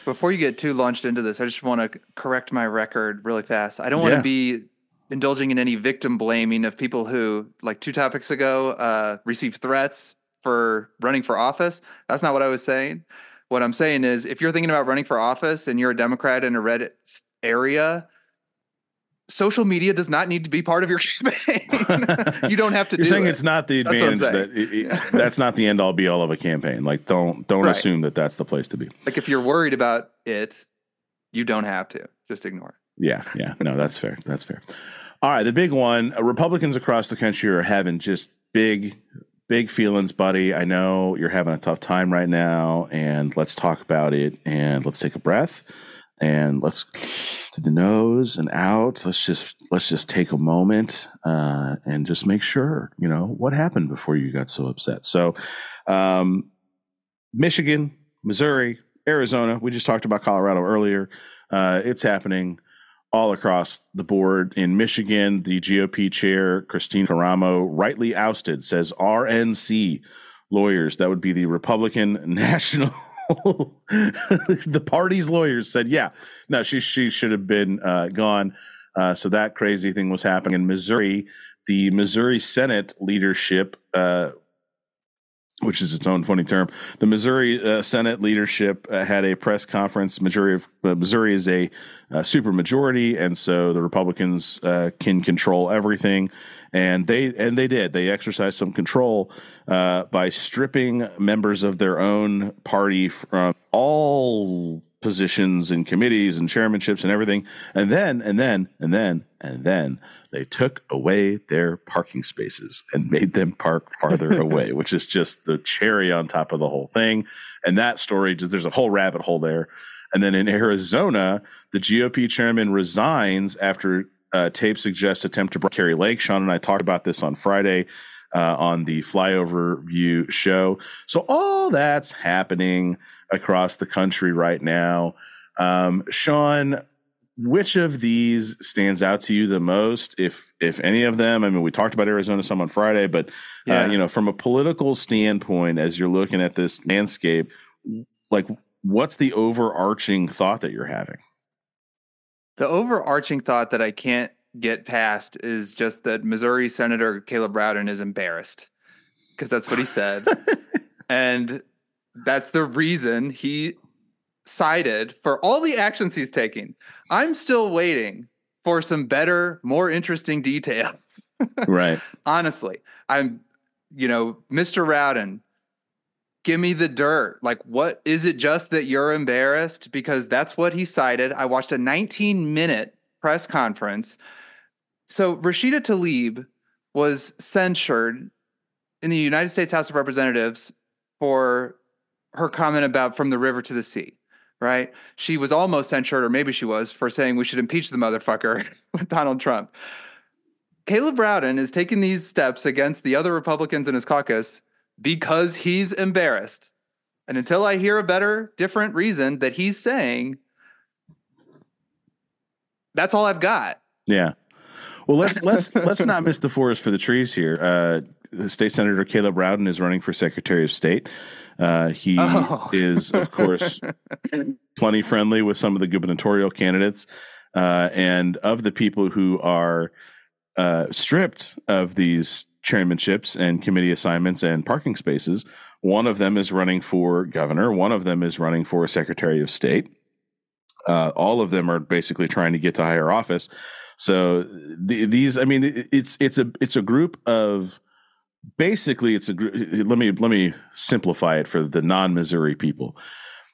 Before you get too launched into this, I just want to correct my record really fast. I don't want to be indulging in any victim blaming of people who, like two topics ago, uh, received threats for running for office. That's not what I was saying. What I'm saying is, if you're thinking about running for office and you're a Democrat in a red area, social media does not need to be part of your campaign. you don't have to. You're saying it. it's not the advantage that's that it, it, that's not the end all be all of a campaign. Like, don't don't right. assume that that's the place to be. Like, if you're worried about it, you don't have to. Just ignore it. Yeah, yeah. No, that's fair. That's fair. All right, the big one. Uh, Republicans across the country are having just big, big feelings, buddy. I know you're having a tough time right now, and let's talk about it. And let's take a breath, and let's to the nose and out. Let's just let's just take a moment uh, and just make sure you know what happened before you got so upset. So, um, Michigan, Missouri, Arizona. We just talked about Colorado earlier. Uh, it's happening all across the board. In Michigan, the GOP chair, Christine Karamo, rightly ousted, says RNC lawyers, that would be the Republican National. the party's lawyers said, yeah, no, she, she should have been uh, gone. Uh, so that crazy thing was happening in Missouri. The Missouri Senate leadership uh, which is its own funny term. The Missouri uh, Senate leadership uh, had a press conference. Missouri, uh, Missouri is a uh, super majority, and so the Republicans uh, can control everything, and they and they did. They exercised some control uh, by stripping members of their own party from all positions and committees and chairmanships and everything. And then, and then, and then, and then they took away their parking spaces and made them park farther away, which is just the cherry on top of the whole thing. And that story, there's a whole rabbit hole there. And then in Arizona, the GOP chairman resigns after uh, tape suggests attempt to break Kari Lake. Sean and I talked about this on Friday. Uh, on the flyover view show. So all that's happening across the country right now. Um, Sean, which of these stands out to you the most, if if any of them? I mean, we talked about Arizona some on Friday, but uh, yeah. uh, you know, from a political standpoint, as you're looking at this landscape, like what's the overarching thought that you're having? The overarching thought that I can't get past is just that Missouri Senator Caleb Rowden is embarrassed because that's what he said. and that's the reason he cited for all the actions he's taking. I'm still waiting for some better, more interesting details. right. Honestly, I'm, you know, Mr. Rowden, give me the dirt. Like, what is it just that you're embarrassed? Because that's what he cited. I watched a 19 minute press conference. So Rashida Tlaib was censured in the United States House of Representatives for her comment about from the river to the sea, right? She was almost censured, or maybe she was, for saying we should impeach the motherfucker with Donald Trump. Caleb Rowden is taking these steps against the other Republicans in his caucus because he's embarrassed. And until I hear a better, different reason that he's saying, that's all I've got. Yeah. Well, let's let's let's not miss the forest for the trees here. Uh, State Senator Caleb Rowden is running for Secretary of State. Uh, he oh. is, of course, plenty friendly with some of the gubernatorial candidates. Uh, and of the people who are uh, stripped of these chairmanships and committee assignments and parking spaces, one of them is running for governor, one of them is running for secretary of state. Uh, all of them are basically trying to get to higher office. So the, these, I mean, it's it's a it's a group of basically it's a let me let me simplify it for the non-Missouri people.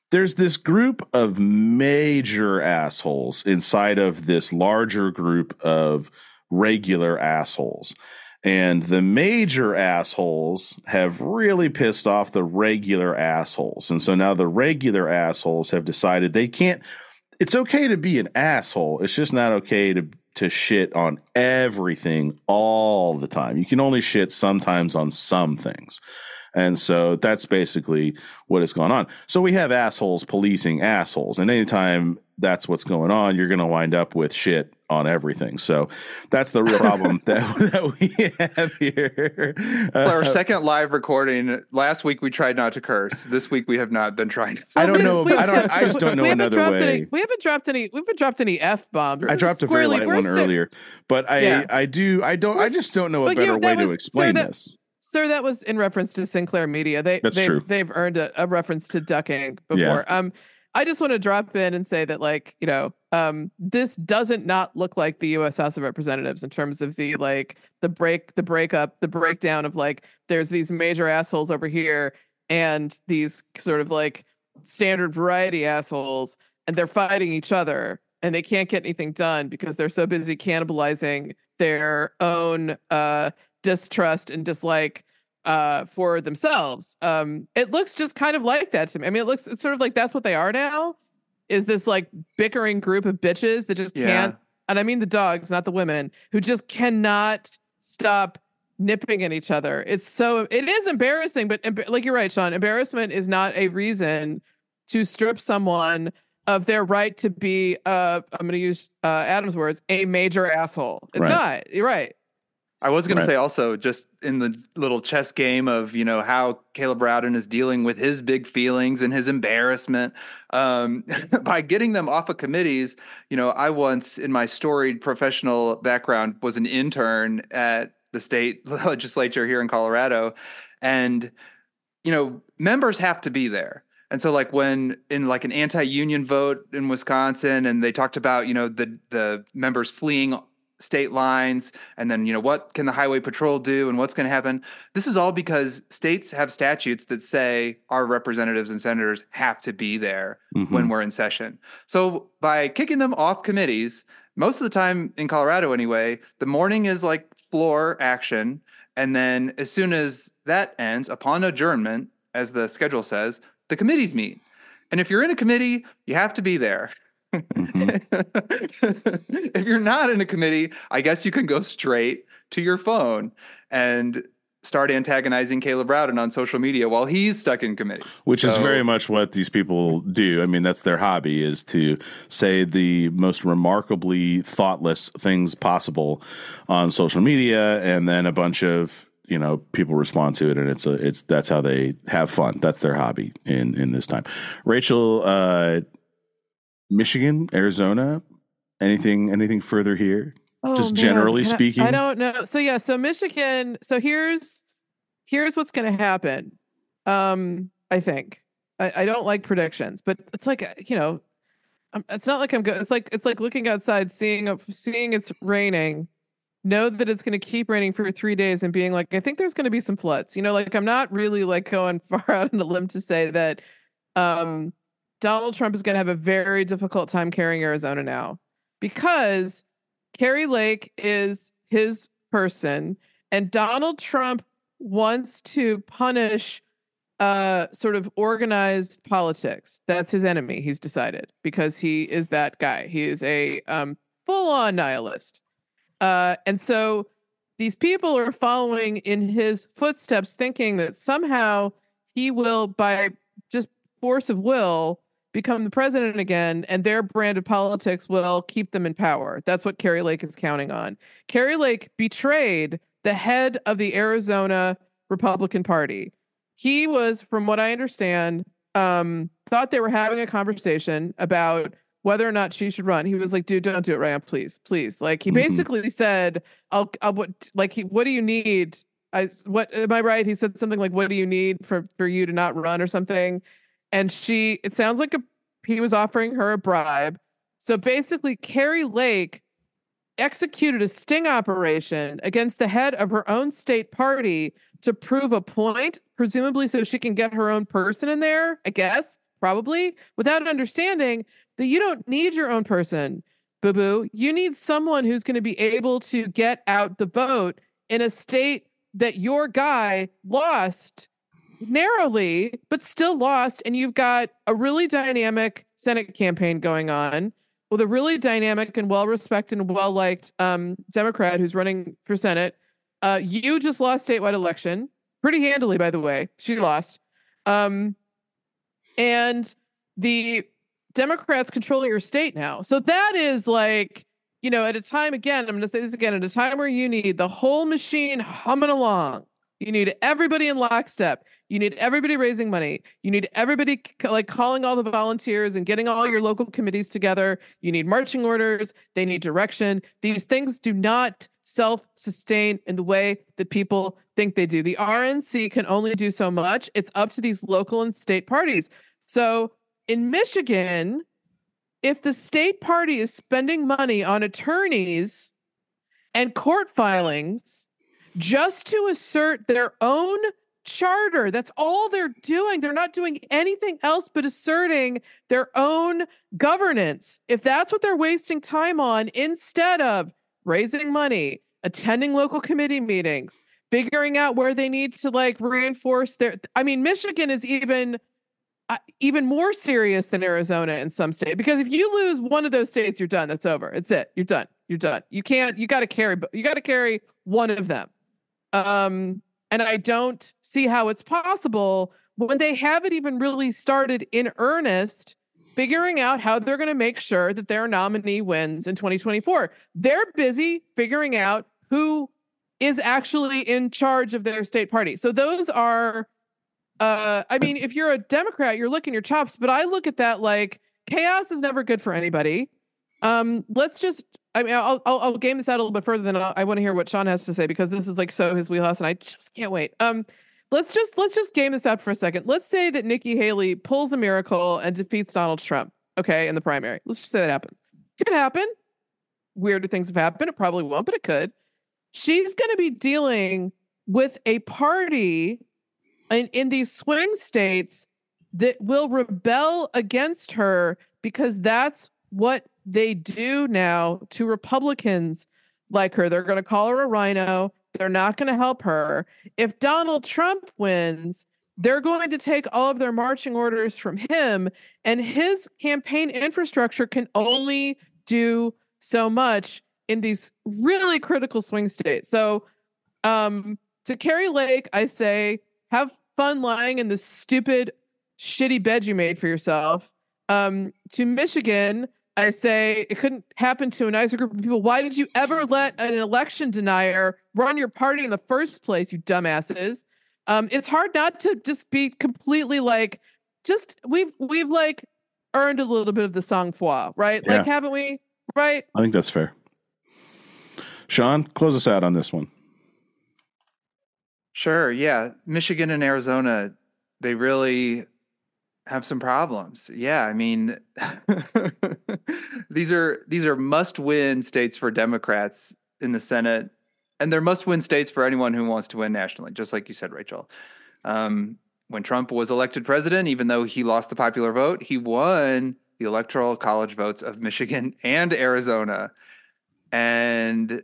There's this group of major assholes inside of this larger group of regular assholes. And the major assholes have really pissed off the regular assholes. And so now the regular assholes have decided they can't it's okay to be an asshole. It's just not okay to to shit on everything all the time. You can only shit sometimes on some things. And so that's basically what has gone on. So we have assholes policing assholes. And anytime that's what's going on, you're going to wind up with shit on everything. So that's the real problem that, that we have here. Uh, our second live recording last week, we tried not to curse. This week, we have not been trying. To. I don't we, know. We, I don't. I just don't know another way. Any, we haven't dropped any. We haven't dropped any f bombs. I dropped a very light one earlier, but I yeah. I do I don't I just don't know a better way was, to explain sir, this. Sir, that was in reference to Sinclair Media. They That's they've, true. They've earned a, a reference to ducking before. Yeah. Um, I just want to drop in and say that, like, you know, um, this doesn't not look like the U.S. House of Representatives in terms of the like the break, the breakup, the breakdown of like there's these major assholes over here and these sort of like standard variety assholes, and they're fighting each other. and they can't get anything done because they're so busy cannibalizing their own uh, distrust and dislike uh, for themselves. Um, it looks just kind of like that to me. I mean, it looks it's sort of like that's what they are now. Is this like bickering group of bitches that just can't? And I mean the dogs, not the women, who just cannot stop nipping at each other. It's so it is embarrassing, but like you're right, Sean. Embarrassment is not a reason to strip someone of their right to be. Uh, I'm going to use uh, Adam's words, a major asshole. It's right. not. You're right. I was going right. to say also just in the little chess game of you know how Caleb Rowden is dealing with his big feelings and his embarrassment um, by getting them off of committees. You know, I once in my storied professional background was an intern at the state legislature here in Colorado, and you know members have to be there. And so like when in like an anti-union vote in Wisconsin and they talked about, you know, the the members fleeing state lines and then you know what can the highway patrol do and what's going to happen? This is all because states have statutes that say our representatives and senators have to be there mm-hmm. when we're in session. So by kicking them off committees most of the time in colorado anyway the morning is like floor action and then as soon as that ends upon adjournment as the schedule says the committees meet. And if you're in a committee you have to be there Mm-hmm. if you're not in a committee, I guess you can go straight to your phone and start antagonizing Caleb Rowden on social media while he's stuck in committees. Which so, is very much what these people do. I mean, that's their hobby is to say the most remarkably thoughtless things possible on social media and then a bunch of you know people respond to it and it's a it's that's how they have fun that's their hobby in in this time rachel uh Michigan, Arizona, anything anything further here? Oh, Just man. generally I, speaking. I don't know. So yeah, so Michigan, so here's here's what's going to happen. Um I think. I, I don't like predictions, but it's like uh, you know, um, it's not like I'm good. It's like it's like looking outside, seeing a, seeing it's raining, know that it's going to keep raining for three days, and being like, I think there's going to be some floods. You know, like I'm not really like going far out on a limb to say that um Donald Trump is going to have a very difficult time carrying Arizona now because Kari Lake is his person, and Donald Trump wants to punish uh sort of organized politics. That's his enemy, he's decided, because he is that guy. He is a um full-on nihilist. Uh and so these people are following in his footsteps thinking that somehow he will by just force of will become the president again, and their brand of politics will keep them in power. That's what Kari Lake is counting on. Kari Lake betrayed the head of the Arizona Republican Party. He was, from what I understand, um, thought they were having a conversation about whether or not she should run. He was like, "Dude, don't do it Ryan. please, please." Like he mm-hmm. basically said, "I'll, I'll what, like, he, what do you need?" I, what am I right? He said something like, "What do you need for for you to not run or something?" And she it sounds like a, he was offering her a bribe. So basically, Kari Lake executed a sting operation against the head of her own state party to prove a point, presumably so she can get her own person in there, I guess, probably, without understanding that you don't need your own person, boo boo. You need someone who's going to be able to get out the vote in a state that your guy lost narrowly, but still lost. And you've got a really dynamic Senate campaign going on with a really dynamic and well respected and well liked um, Democrat who's running for Senate. Uh, you just lost statewide election pretty handily, by the way. She lost. Um, and the Democrats control your state now. So that is like, you know, at a time again, I'm going to say this again, at a time where you need the whole machine humming along. You need everybody in lockstep. You need everybody raising money. You need everybody like calling all the volunteers and getting all your local committees together. You need marching orders. They need direction. These things do not self sustain in the way that people think they do. The RNC can only do so much. It's up to these local and state parties. So in Michigan, if the state party is spending money on attorneys and court filings just to assert their own charter. That's all they're doing. They're not doing anything else but asserting their own governance. If that's what they're wasting time on, instead of raising money, attending local committee meetings, figuring out where they need to like reinforce their I mean Michigan is even uh, even more serious than Arizona in some state because if you lose one of those states you're done that's over it's it you're done you're done you can't you got to carry you got to carry one of them um and I don't see how it's possible when they haven't even really started in earnest figuring out how they're going to make sure that their nominee wins in 2024 they're busy figuring out who is actually in charge of their state party. So those are uh I mean if you're a Democrat, you're licking your chops, but I look at that like chaos is never good for anybody. Um let's just I mean I'll I'll, I'll game this out a little bit further than I'll, i want to hear what Sean has to say because this is like so his wheelhouse and I just can't wait. Um let's just let's just game this out for a second. Let's say that Nikki Haley pulls a miracle and defeats Donald Trump, okay, in the primary. Let's just say that happens. Could happen. Weirder things have happened. It probably won't, but it could she's going to be dealing with a party in, in these swing states that will rebel against her because that's what they do now to Republicans like her. They're going to call her a rhino. They're not going to help her. If Donald Trump wins, they're going to take all of their marching orders from him, and his campaign infrastructure can only do so much in these really critical swing states. So, um, to Kari Lake, I say, have fun lying in the stupid, shitty bed you made for yourself. Um, to Michigan, I say it couldn't happen to a nicer group of people. Why did you ever let an election denier run your party in the first place, you dumbasses? Um, it's hard not to just be completely like, just we've we've like earned a little bit of the sang froid, right? Yeah. Like, haven't we? Right? I think that's fair. Sean, close us out on this one. Sure. Yeah. Michigan and Arizona, they really have some problems. Yeah, I mean these are these are must-win states for Democrats in the Senate and they're must-win states for anyone who wants to win nationally, just like you said, Rachel. Um, when Trump was elected president, even though he lost the popular vote, he won the electoral college votes of Michigan and Arizona. And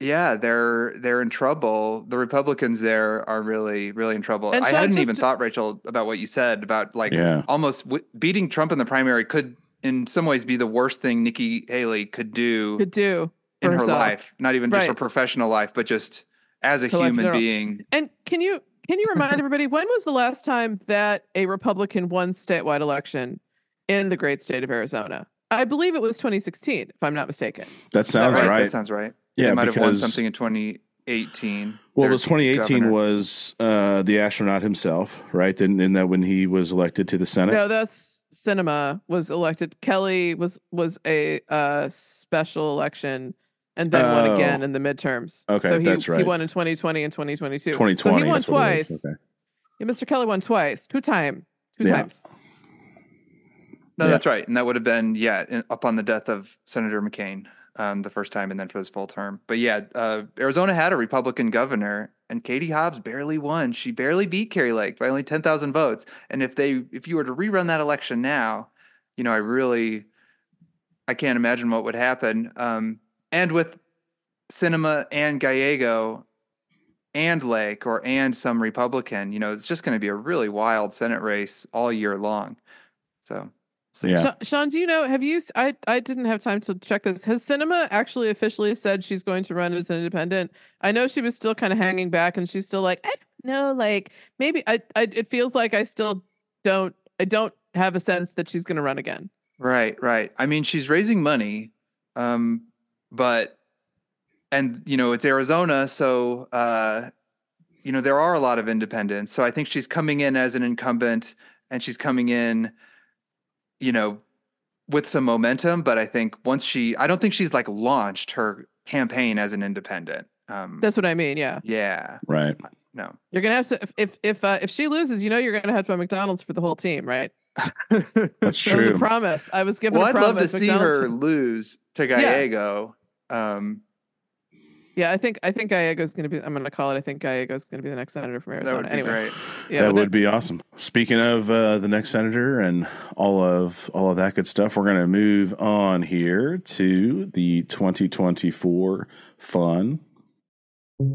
yeah, they're they're in trouble. The Republicans there are really really in trouble. And I hadn't even to... thought, Rachel, about what you said about like yeah. almost w- beating Trump in the primary could, in some ways, be the worst thing Nikki Haley could do could do in herself. her life. Not even just right. her professional life, but just as a human being. And can you can you remind everybody when was the last time that a Republican won statewide election in the great state of Arizona? I believe it was 2016, if I'm not mistaken. That sounds that right? right? That sounds right. Yeah, they might because, have won something in 2018. Well, it was 2018 governor. was uh, the astronaut himself, right? Then, in that when he was elected to the Senate. No, that's Sinema was elected. Kelly was was a uh, special election and then oh. won again in the midterms. Okay, so he, that's right. He won in 2020 and 2022. 2020. So he won twice. Okay. Yeah, Mr. Kelly won twice, two time, two yeah. times. No, yeah. that's right, and that would have been yeah, upon the death of Senator McCain um, the first time and then for this full term. But yeah, uh, Arizona had a Republican governor, and Katie Hobbs barely won. She barely beat Kari Lake by only ten thousand votes. And if they, if you were to rerun that election now, you know, I really, I can't imagine what would happen. Um, and with Sinema and Gallego and Lake or and some Republican, you know, it's just going to be a really wild Senate race all year long. So so, yeah. Sean, do you know? Have you? I I didn't have time to check this. Has Sinema actually officially said she's going to run as an independent? I know she was still kind of hanging back, and she's still like, I don't know, like maybe I. I it feels like I still don't. I don't have a sense that she's going to run again. Right, right. I mean, she's raising money, um, but and you know it's Arizona, so uh, you know there are a lot of independents. So I think she's coming in as an incumbent, and she's coming in you know, with some momentum. But I think once she, I don't think she's like launched her campaign as an independent. Um, That's what I mean. Yeah. Yeah. Right. No. You're gonna have to if if if, uh, if she loses, you know, you're gonna have to buy McDonald's for the whole team, right? That's true. That was a promise. I was given. Well, I'd love to see her lose to Gallego. Yeah. Um, Yeah, I think I think Gallego's going to be. I'm going to call it. I think Gallego's going to be the next senator from Arizona. That would be anyway, great. yeah, that but would be awesome. Speaking of uh, the next senator and all of all of that good stuff, we're going to move on here to the 2024 fun. All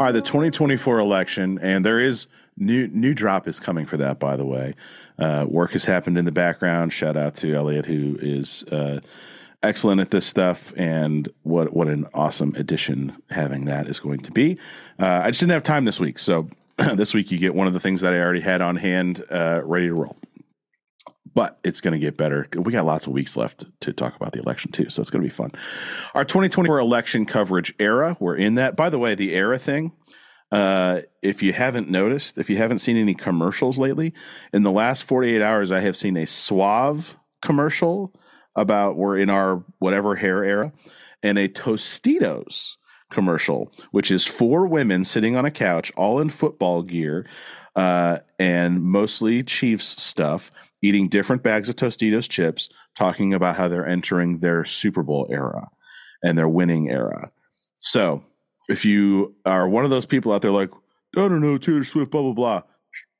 right, the 2024 election, and there is new new drop is coming for that. By the way, uh, work has happened in the background. Shout out to Elliot, who is. Uh, excellent at this stuff, and what what an awesome addition having that is going to be. Uh, I just didn't have time this week, so this week you get one of the things that I already had on hand, uh, ready to roll. But it's going to get better. We got lots of weeks left to talk about the election too, so it's going to be fun. Our 2024 election coverage era, we're in that. By the way, the era thing. Uh, if you haven't noticed, if you haven't seen any commercials lately, in the last 48 hours, I have seen a Suave commercial about we're in our whatever hair era, and a Tostitos commercial, which is four women sitting on a couch, all in football gear, uh, and mostly Chiefs stuff, eating different bags of Tostitos chips, talking about how they're entering their Super Bowl era and their winning era. So, if you are one of those people out there like, I don't know, Taylor Swift, blah, blah, blah,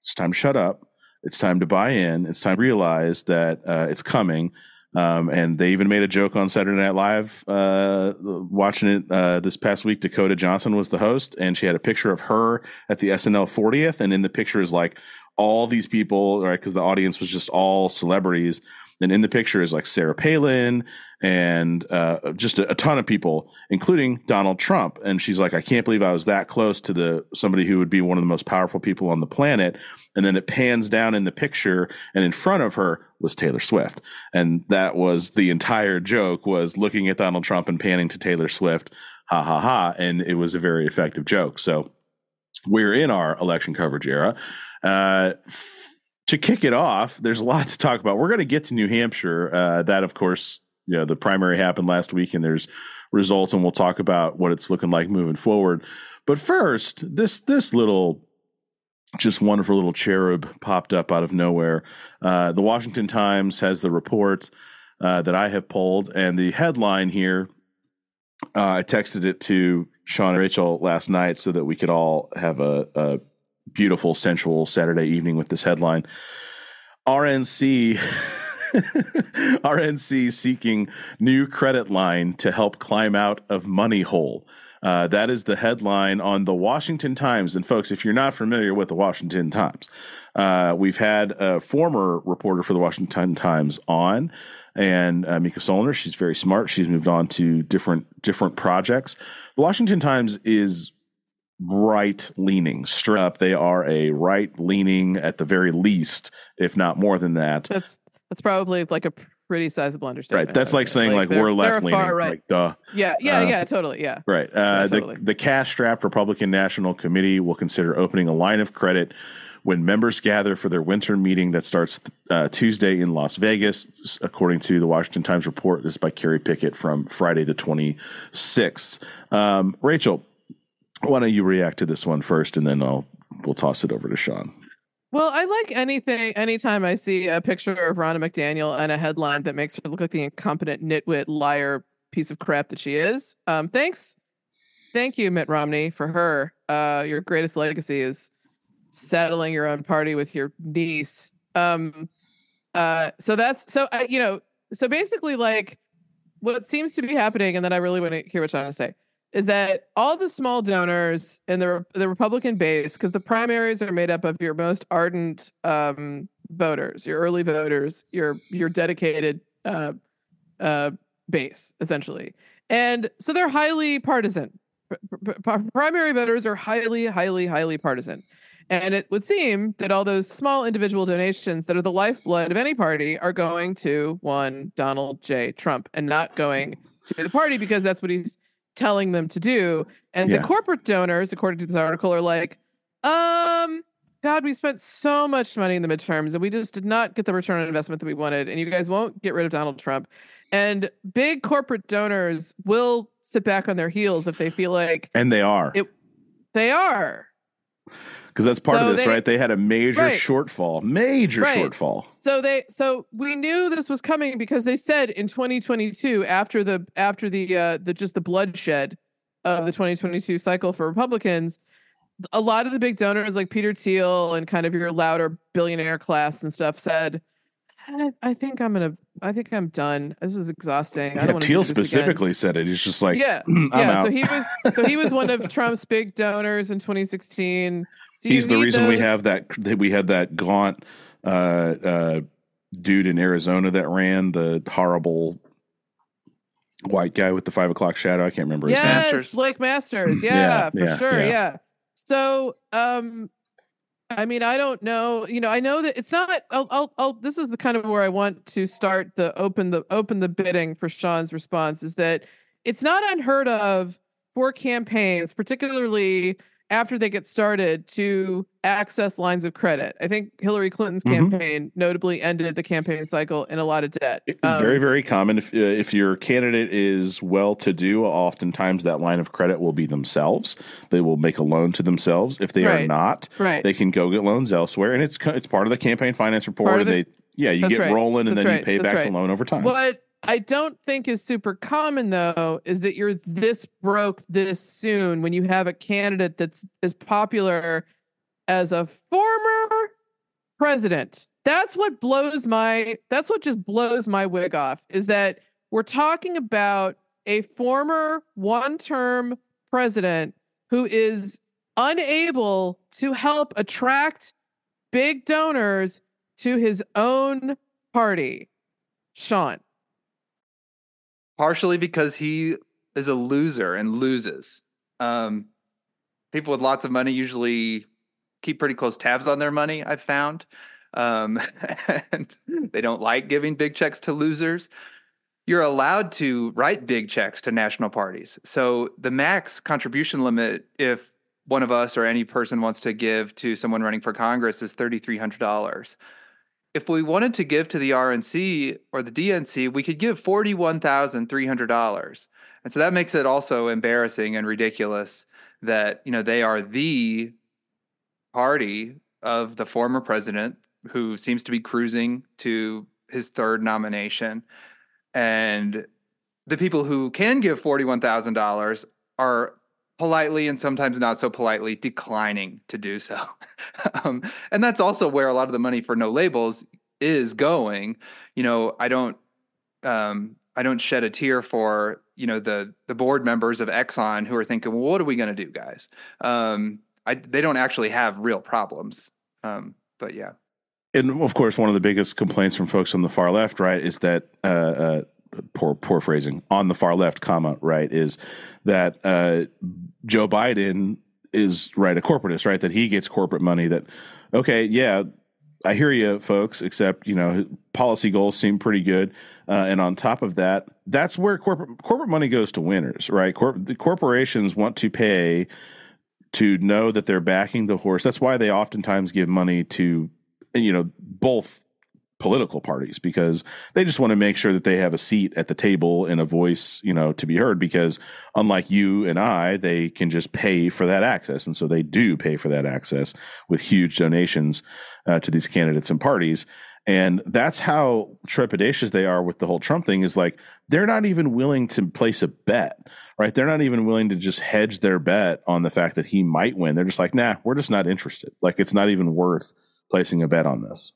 it's time to shut up. It's time to buy in. It's time to realize that uh, it's coming um, and they even made a joke on Saturday Night Live, uh, watching it uh, this past week. Dakota Johnson was the host, and she had a picture of her at the SNL 40th. And in the picture is like all these people, right? Because the audience was just all celebrities. And in the picture is like Sarah Palin and uh, just a, a, ton of people, including Donald Trump. And she's like, I can't believe I was that close to the somebody who would be one of the most powerful people on the planet. And then it pans down in the picture, and in front of her was Taylor Swift, and that was the entire joke was looking at Donald Trump and panning to Taylor Swift, ha ha ha, and it was a very effective joke. So we're in our election coverage era. Uh, to kick it off, there's a lot to talk about. We're going to get to New Hampshire. Uh, that, of course, you know, the primary happened last week, and there's results, and we'll talk about what it's looking like moving forward. But first, this this little just wonderful little cherub popped up out of nowhere. Uh, the Washington Times has the report uh, that I have pulled, and the headline here. Uh, I texted it to Sean and Rachel last night so that we could all have a, a beautiful, sensual Saturday evening with this headline. RNC RNC seeking new credit line to help climb out of money hole. Uh, that is the headline on the Washington Times. And folks, if you're not familiar with the Washington Times, uh, we've had a former reporter for the Washington Times on, and uh, Mica Soellner. She's very smart. She's moved on to different different projects. The Washington Times is right leaning straight up they are a right leaning at the very least if not more than that that's that's probably like a pretty sizable understanding right that's like saying like, like we're left leaning right. like duh yeah yeah uh, yeah totally yeah right uh, yeah, totally. the, the cash strapped republican national committee will consider opening a line of credit when members gather for their winter meeting that starts uh, Tuesday in Las Vegas, according to the Washington Times report. This is by Kerry Picket from Friday the 26th. Um, Rachel, why don't you react to this one first, and then I'll we'll toss it over to Sean. Well, I like anything. Anytime I see a picture of Ronna McDaniel and a headline that makes her look like the incompetent nitwit liar piece of crap that she is. Um, thanks, thank you, Mitt Romney, for her. Uh, your greatest legacy is settling your own party with your niece. Um, uh, so that's so uh, you know. So basically, like what seems to be happening, and then I really want to hear what Sean to say is that all the small donors in the the Republican base, because the primaries are made up of your most ardent um, voters, your early voters, your your dedicated uh, uh, base, essentially, and so they're highly partisan. Primary voters are highly, highly, highly partisan. And it would seem that all those small individual donations that are the lifeblood of any party are going to one Donald J. Trump and not going to the party because that's what he's telling them to do. And yeah. the corporate donors, according to this article, are like, um, God, we spent so much money in the midterms and we just did not get the return on investment that we wanted. And you guys won't get rid of Donald Trump. And big corporate donors will sit back on their heels if they feel like And they are. It, they are. Because that's part so of this, they, right? They had a major right. shortfall, major right. shortfall. So they, so we knew this was coming because they said in 2022, after the after the uh the just the bloodshed of the 2022 cycle for Republicans, a lot of the big donors like Peter Thiel and kind of your louder billionaire class and stuff said, I, I think I'm gonna. I think I'm done. This is exhausting. Yeah, I don't Thiel specifically again. said it. He's just like, yeah, yeah. Out. So he was. So he was one of Trump's big donors in 2016. So He's the reason those... we have that. We had that gaunt uh, uh, dude in Arizona that ran the horrible white guy with the five o'clock shadow. I can't remember his yes, name. Masters. Blake Masters. Yeah, yeah for yeah, sure. Yeah. yeah. So, um, I mean, I don't know. You know, I know that it's not. I'll, I'll, I'll, this is the kind of where I want to start the open the open the bidding for Sean's response. Is that it's not unheard of for campaigns, particularly after they get started to access lines of credit. I think Hillary Clinton's mm-hmm. campaign notably ended the campaign cycle in a lot of debt. Um, very, very common. If, uh, if your candidate is well to do, oftentimes that line of credit will be themselves. They will make a loan to themselves. If they right. are not, right. they can go get loans elsewhere. And it's it's part of the campaign finance report. The, they, yeah, you get right. rolling and That's then you pay back the loan over time. What I don't think is super common though is that you're this broke this soon when you have a candidate that's as popular as a former president. That's what blows my that's what just blows my wig off is that we're talking about a former one-term president who is unable to help attract big donors to his own party. Sean partially because he is a loser and loses. Um, people with lots of money usually keep pretty close tabs on their money. I've found, um, and they don't like giving big checks to losers. You're allowed to write big checks to national parties. So the max contribution limit, if one of us or any person wants to give to someone running for Congress, is thirty three hundred dollars if we wanted to give to the RNC or the DNC, we could give $41,300. And so that makes it also embarrassing and ridiculous that, you know, they are the party of the former president who seems to be cruising to his third nomination. And the people who can give $41,000 are politely and sometimes not so politely declining to do so. um, and that's also where a lot of the money for no labels is going. You know, I don't um, I don't shed a tear for you know the the board members of Exxon who are thinking, well, what are we going to do, guys? Um, I, they don't actually have real problems. Um, but yeah. And of course, one of the biggest complaints from folks on the far left, right, is that uh, uh, poor poor phrasing on the far left, comma right, is that uh, Joe Biden is right a corporatist, right? That he gets corporate money. That okay, yeah, I hear you, folks. Except you know, policy goals seem pretty good, uh, and on top of that, that's where corporate corporate money goes to winners, right? The corporations want to pay to know that they're backing the horse. That's why they oftentimes give money to you know both political parties because they just want to make sure that they have a seat at the table and a voice, you know, to be heard. Because unlike you and I, they can just pay for that access, and so they do pay for that access with huge donations uh, to these candidates and parties. And that's how trepidatious they are with the whole Trump thing. Is like they're not even willing to place a bet, right? They're not even willing to just hedge their bet on the fact that he might win. They're just like, nah, we're just not interested. Like it's not even worth placing a bet on this.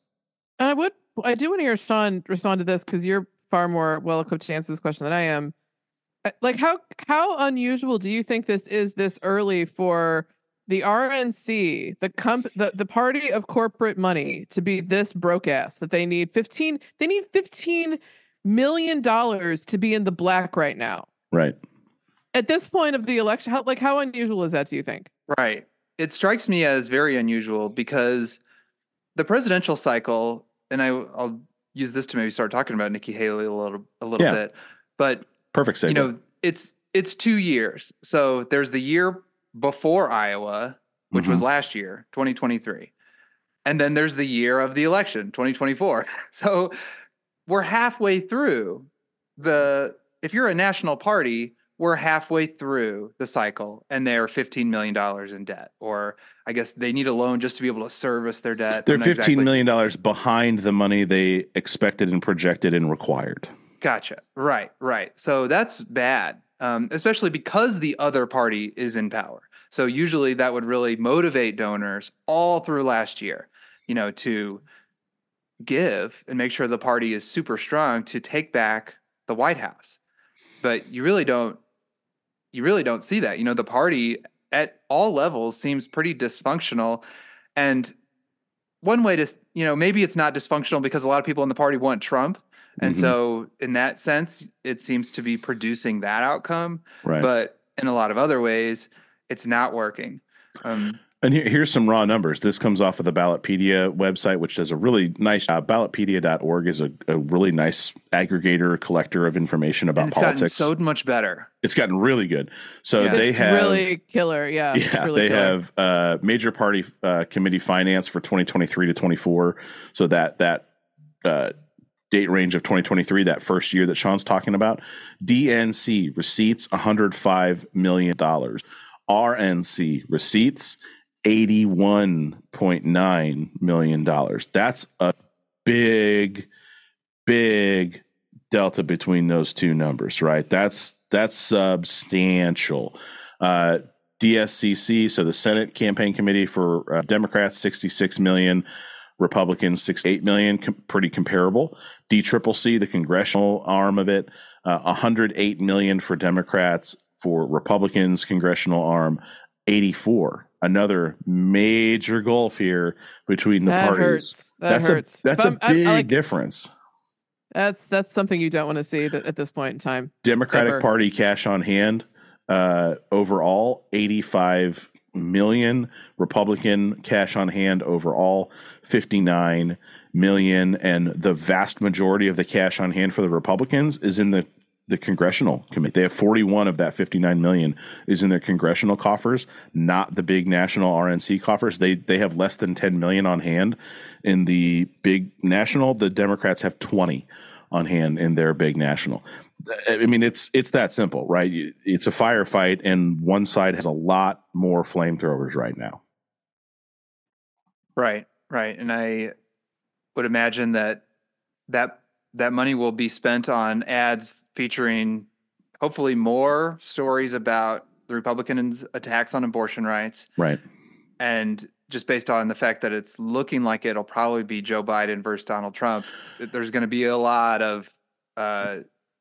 And I would I do want to hear Sean respond to this because you're far more well equipped to answer this question than I am. Uh, like how how unusual do you think this is this early for the RNC, the comp the, the party of corporate money to be this broke ass that they need 15 they need 15 million dollars to be in the black right now. Right. At this point of the election, how like how unusual is that do you think? Right. It strikes me as very unusual because the presidential cycle and I, will use this to maybe start talking about Nikki Haley a little a little yeah. bit. But perfect. Segue. You know, it's it's two years. So there's the year before Iowa, which mm-hmm. was last year, 2023, and then there's the year of the election, 2024. So we're halfway through the. If you're a national party, we're halfway through the cycle and they're $15 million in debt. Or I guess they need a loan just to be able to service their debt. They're $15 exactly... million dollars behind the money they expected and projected and required. Gotcha. Right, right. So that's bad, um, especially because the other party is in power. So usually that would really motivate donors all through last year, you know, to give and make sure the party is super strong to take back the White House. But you really don't you really don't see that. You know, the party at all levels seems pretty dysfunctional and one way to, you know, maybe it's not dysfunctional because a lot of people in the party want Trump. And mm-hmm. so in that sense, it seems to be producing that outcome. Right. But in a lot of other ways, it's not working. Um, and here, here's some raw numbers. This comes off of the Ballotpedia website, which does a really nice job. Ballotpedia.org is a, a really nice aggregator, collector of information about it's politics. so much better. It's gotten really good. So yeah. they it's have really killer. Yeah, yeah. Really they killer. have uh, major party uh, committee finance for 2023 to 24. So that that uh, date range of 2023, that first year that Sean's talking about. DNC receipts 105 million dollars. RNC receipts $81.9 million. That's a big, big delta between those two numbers, right? That's that's substantial. Uh, DSCC, so the Senate Campaign Committee for uh, Democrats, 66 million. Republicans, 68 million, com- pretty comparable. DCCC, the congressional arm of it, uh, 108 million for Democrats. For Republicans, congressional arm, 84 another major gulf here between the that parties. Hurts. That that's hurts. a that's a big I, I like, difference. That's that's something you don't want to see at this point in time. Democratic ever. Party cash on hand uh, overall 85 million. Republican cash on hand overall 59 million, and the vast majority of the cash on hand for the Republicans is in the the congressional committee. They have 41 of that 59 million is in their congressional coffers, not the big national RNC coffers. They they have less than 10 million on hand in the big national. The Democrats have 20 on hand in their big national. I mean, it's it's that simple, right? It's a firefight, and one side has a lot more flamethrowers right now. Right, right, and I would imagine that that that money will be spent on ads featuring hopefully more stories about the Republicans' attacks on abortion rights. Right. And just based on the fact that it's looking like it'll probably be Joe Biden versus Donald Trump, there's going to be a lot of uh,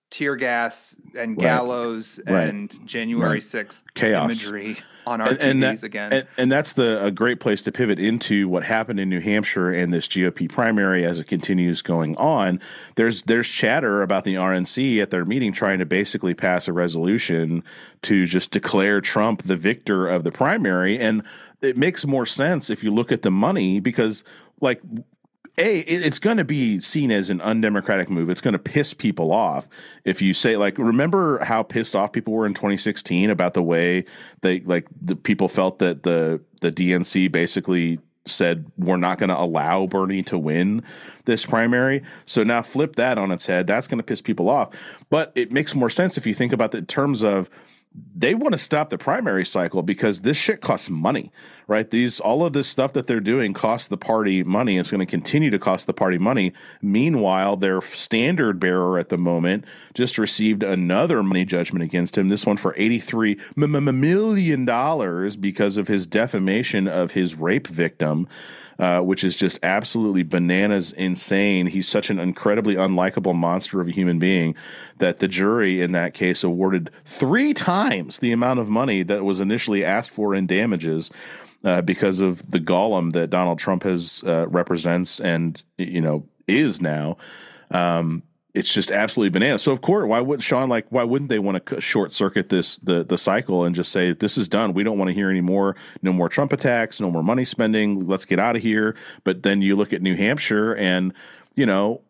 tear gas and gallows right. and. January sixth chaos imagery on our and, TVs and that, again. And, and, that's the a great place to pivot into what happened in New Hampshire and this GOP primary as it continues going on. There's there's chatter about the RNC at their meeting trying to basically pass a resolution to just declare Trump the victor of the primary, and it makes more sense if you look at the money because like a it's going to be seen as an undemocratic move. It's going to piss people off if you say like remember how pissed off people were in 2016 about the way they like the people felt that the the DNC basically said we're not going to allow Bernie to win this primary. So now flip that on its head. That's going to piss people off. But it makes more sense if you think about the terms of they want to stop the primary cycle because this shit costs money, right? These all of this stuff that they're doing costs the party money. It's going to continue to cost the party money. Meanwhile, their standard bearer at the moment just received another money judgment against him. This one for eighty-three million dollars because of his defamation of his rape victim. Uh, which is just absolutely bananas insane. He's such an incredibly unlikable monster of a human being that the jury in that case awarded three times the amount of money that was initially asked for in damages. Uh, because of the golem that Donald Trump has uh, represents and you know is now, um, it's just absolutely bananas. So of course, why would Sean like? Why wouldn't they want to short circuit this the the cycle and just say this is done? We don't want to hear any more. No more Trump attacks. No more money spending. Let's get out of here. But then you look at New Hampshire, and you know,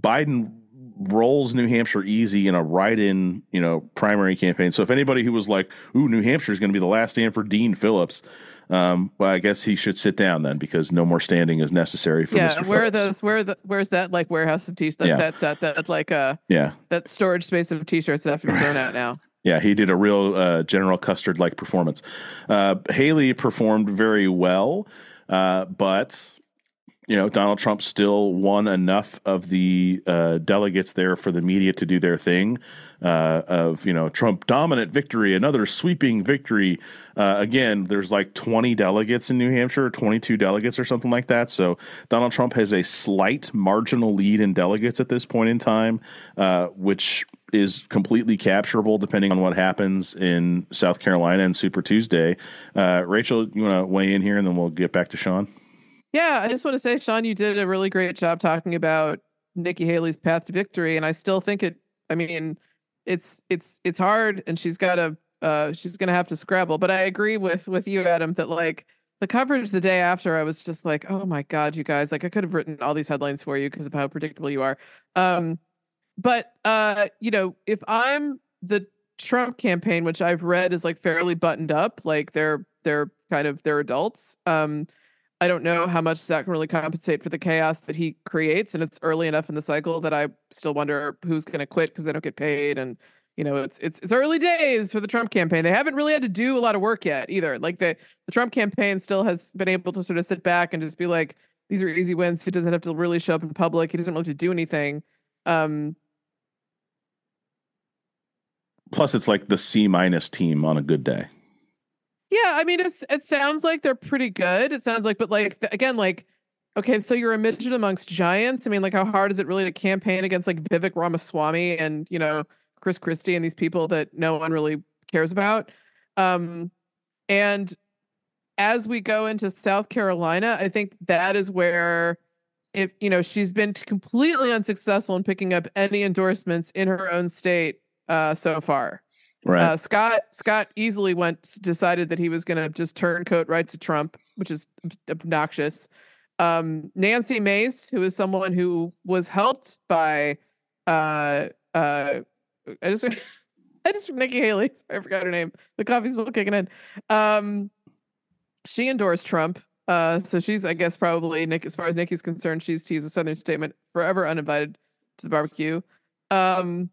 Biden rolls New Hampshire easy in a write-in, you know, primary campaign. So if anybody who was like, "Ooh, New Hampshire is going to be the last stand for Dean Phillips," um, well, I guess he should sit down then because no more standing is necessary for yeah, Mr. where Phillips. are those? Where are the, where's that like warehouse of t-shirts? That, Yeah. that, that that like uh Yeah, that storage space of t-shirts that have to be thrown out now. Yeah, he did a real uh, General Custer like performance. Uh, Haley performed very well, uh, but you know Donald Trump still won enough of the uh, delegates there for the media to do their thing. Uh, of you know Trump dominant victory, another sweeping victory. Uh, again, there's like 20 delegates in New Hampshire, 22 delegates or something like that. So Donald Trump has a slight marginal lead in delegates at this point in time, which is completely capturable depending on what happens in South Carolina and Super Tuesday. Uh, Rachel, you want to weigh in here and then we'll get back to Sean? Yeah, I just want to say, Sean, you did a really great job talking about Nikki Haley's path to victory. And I still think it, I mean, it's, it's, it's hard and she's got to, uh, she's going to have to scrabble. But I agree with, with you, Adam, that like, the coverage the day after, I was just like, oh my God, you guys, like I could have written all these headlines for you because of how predictable you are. Um, but uh, you know, if I'm the Trump campaign, which I've read is like fairly buttoned up, like they're they're kind of they're adults. Um, I don't know how much that can really compensate for the chaos that he creates, and it's early enough in the cycle that I still wonder who's going to quit because they don't get paid, and you know, it's it's it's early days for the Trump campaign. They haven't really had to do a lot of work yet either. Like the the Trump campaign still has been able to sort of sit back and just be like, these are easy wins. He doesn't have to really show up in public. He doesn't really have to do anything. Um, Plus, it's like the C minus team on a good day. Yeah, I mean, it's it sounds like they're pretty good. It sounds like, but like again, like okay, so you're a midget amongst giants. I mean, like how hard is it really to campaign against like Vivek Ramaswamy and you know Chris Christie and these people that no one really cares about? Um, and as we go into South Carolina, I think that is where if you know she's been completely unsuccessful in picking up any endorsements in her own state uh, so far. Right. Uh, Scott Scott easily went decided that he was going to just turncoat right to Trump, which is obnoxious. Um, Nancy Mace, who is someone who was helped by uh uh I just I just Nikki Haley. Sorry, I forgot her name. The coffee's still kicking in. Um, she endorsed Trump. Uh, so she's, I guess, probably Nick. As far as Nikki's concerned, she's to use a Southern statement, forever uninvited to the barbecue. Um,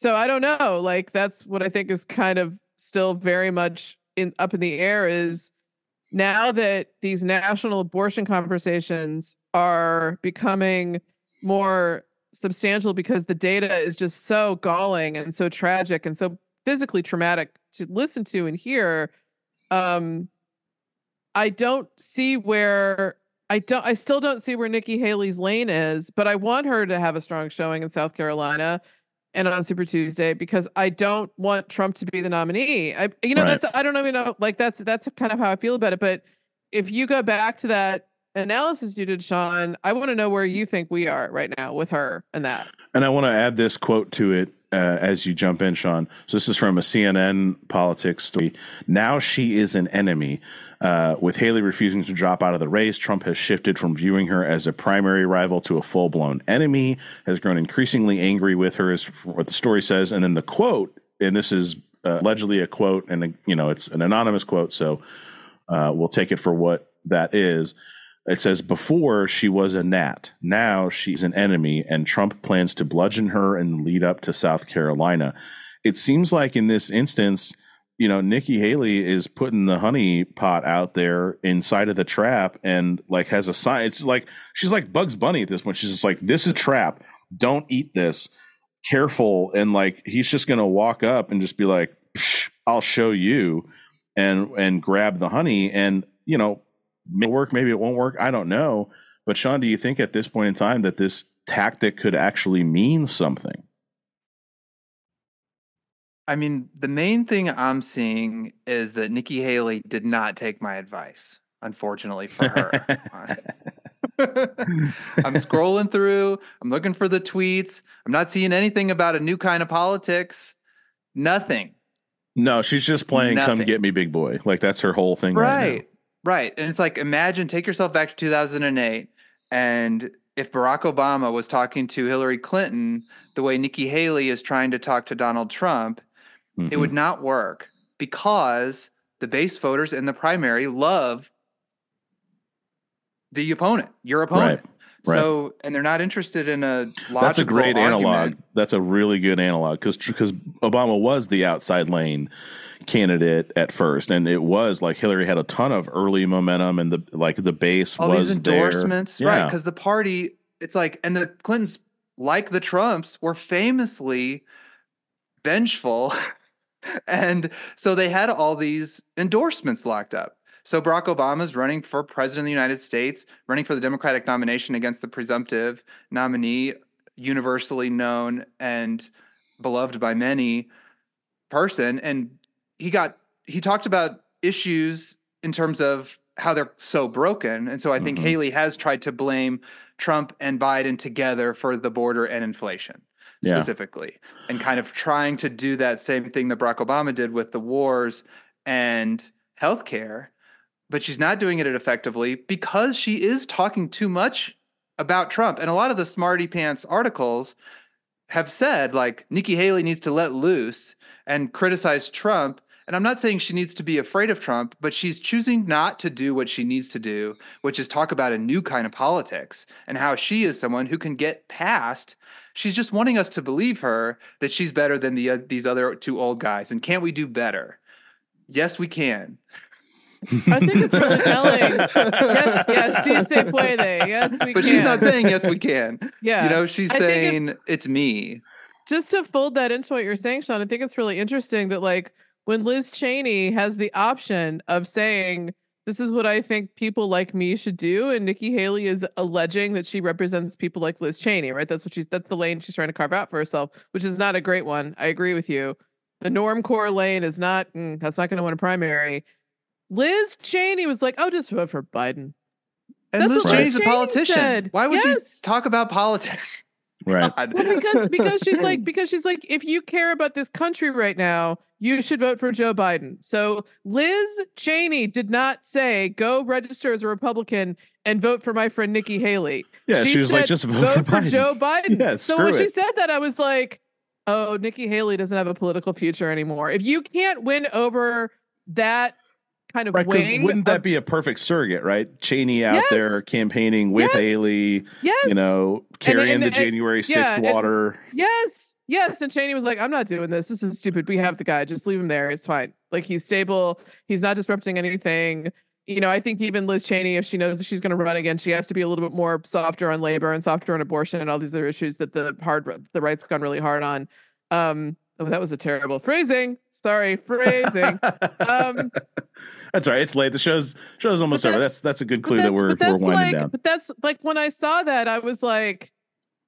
so I don't know. Like that's what I think is kind of still very much in up in the air is now that these national abortion conversations are becoming more substantial because the data is just so galling and so tragic and so physically traumatic to listen to and hear um i don't see where i don't i still don't see where nikki haley's lane is but i want her to have a strong showing in south carolina and on Super Tuesday because I don't want Trump to be the nominee. I, you know, right. that's I don't even know, like that's that's kind of how I feel about it. But if you go back to that analysis you did, Sean, I want to know where you think we are right now with her and that. And I want to add this quote to it uh, as you jump in, Sean. So this is from a CNN politics story. Now she is an enemy. Uh, with Haley refusing to drop out of the race, Trump has shifted from viewing her as a primary rival to a full blown enemy, has grown increasingly angry with her, is what the story says. And then the quote, and this is uh, allegedly a quote, and you know, it's an anonymous quote, so uh, we'll take it for what that is. It says, Before she was a gnat. Now she's an enemy, and Trump plans to bludgeon her and lead up to South Carolina. It seems like in this instance, you know, Nikki Haley is putting the honey pot out there inside of the trap and like has a sign. It's like she's like Bugs Bunny at this point. She's just like, This is trap. Don't eat this. Careful. And like he's just gonna walk up and just be like, I'll show you and and grab the honey. And, you know, may work, maybe it won't work. I don't know. But Sean, do you think at this point in time that this tactic could actually mean something? I mean, the main thing I'm seeing is that Nikki Haley did not take my advice, unfortunately for her. I'm scrolling through, I'm looking for the tweets. I'm not seeing anything about a new kind of politics. Nothing. No, she's just playing Nothing. come get me big boy. Like that's her whole thing right. right Right. And it's like imagine take yourself back to 2008 and if Barack Obama was talking to Hillary Clinton the way Nikki Haley is trying to talk to Donald Trump, mm-hmm. it would not work because the base voters in the primary love the opponent, your opponent. Right. Right. So, and they're not interested in a logical. That's a great argument. analog. That's a really good analog because because Obama was the outside lane candidate at first, and it was like Hillary had a ton of early momentum, and the like the base all was these endorsements, there. right? Yeah. Because the party, it's like, and the Clintons, like the Trumps, were famously vengeful, and so they had all these endorsements locked up. So Barack Obama's running for president of the United States, running for the Democratic nomination against the presumptive nominee, universally known and beloved by many person. And he got he talked about issues in terms of how they're so broken. And so I think mm-hmm. Haley has tried to blame Trump and Biden together for the border and inflation specifically, yeah. and kind of trying to do that same thing that Barack Obama did with the wars and healthcare but she's not doing it effectively because she is talking too much about Trump. And a lot of the smarty pants articles have said like Nikki Haley needs to let loose and criticize Trump. And I'm not saying she needs to be afraid of Trump, but she's choosing not to do what she needs to do, which is talk about a new kind of politics and how she is someone who can get past. She's just wanting us to believe her that she's better than the uh, these other two old guys. And can't we do better? Yes, we can. I think it's really telling. yes, yes, si se puede. Yes, we but can. she's not saying yes, we can. Yeah. You know, she's I saying it's, it's, me. Just to fold that into what you're saying, Sean, I think it's really interesting that like when Liz Cheney has the option of saying, this is what I think people like me should do, and Nikki Haley is alleging that she represents people like Liz Cheney, right? That's what she's that's the lane she's trying to carve out for herself, which is not a great one. I agree with you. The norm core lane is not mm, that's not going to win a primary Liz Cheney was like, "Oh, just vote for Biden." And That's Liz Cheney's a politician. Said. Why would yes. you talk about politics? Right. well, because because she's like because she's like if you care about this country right now, you should vote for Joe Biden. So Liz Cheney did not say go register as a Republican and vote for my friend Nikki Haley. Yeah, she, she was said, like just vote, vote for, for Joe Biden. Yeah, so when it. she said that, I was like, oh, Nikki Haley doesn't have a political future anymore. If you can't win over that kind of right, wing. Wouldn't that be a perfect surrogate, right? Cheney out yes. there campaigning with yes. Haley, yes. you know, carrying and, and, the January 6th yeah, water. yes. Yes. And Cheney was like, I'm not doing this. This is stupid. We have the guy. Just leave him there. It's fine. Like he's stable. He's not disrupting anything. You know, I think even Liz Cheney, if she knows that she's going to run again, she has to be a little bit more softer on labor and softer on abortion and all these other issues that the hard the right's gone really hard on. Um, Oh, that was a terrible phrasing. Sorry, phrasing. um, that's all right. It's late. The show's show's almost over. That's that's a good clue that we're we're winding like, down. But that's like when I saw that, I was like,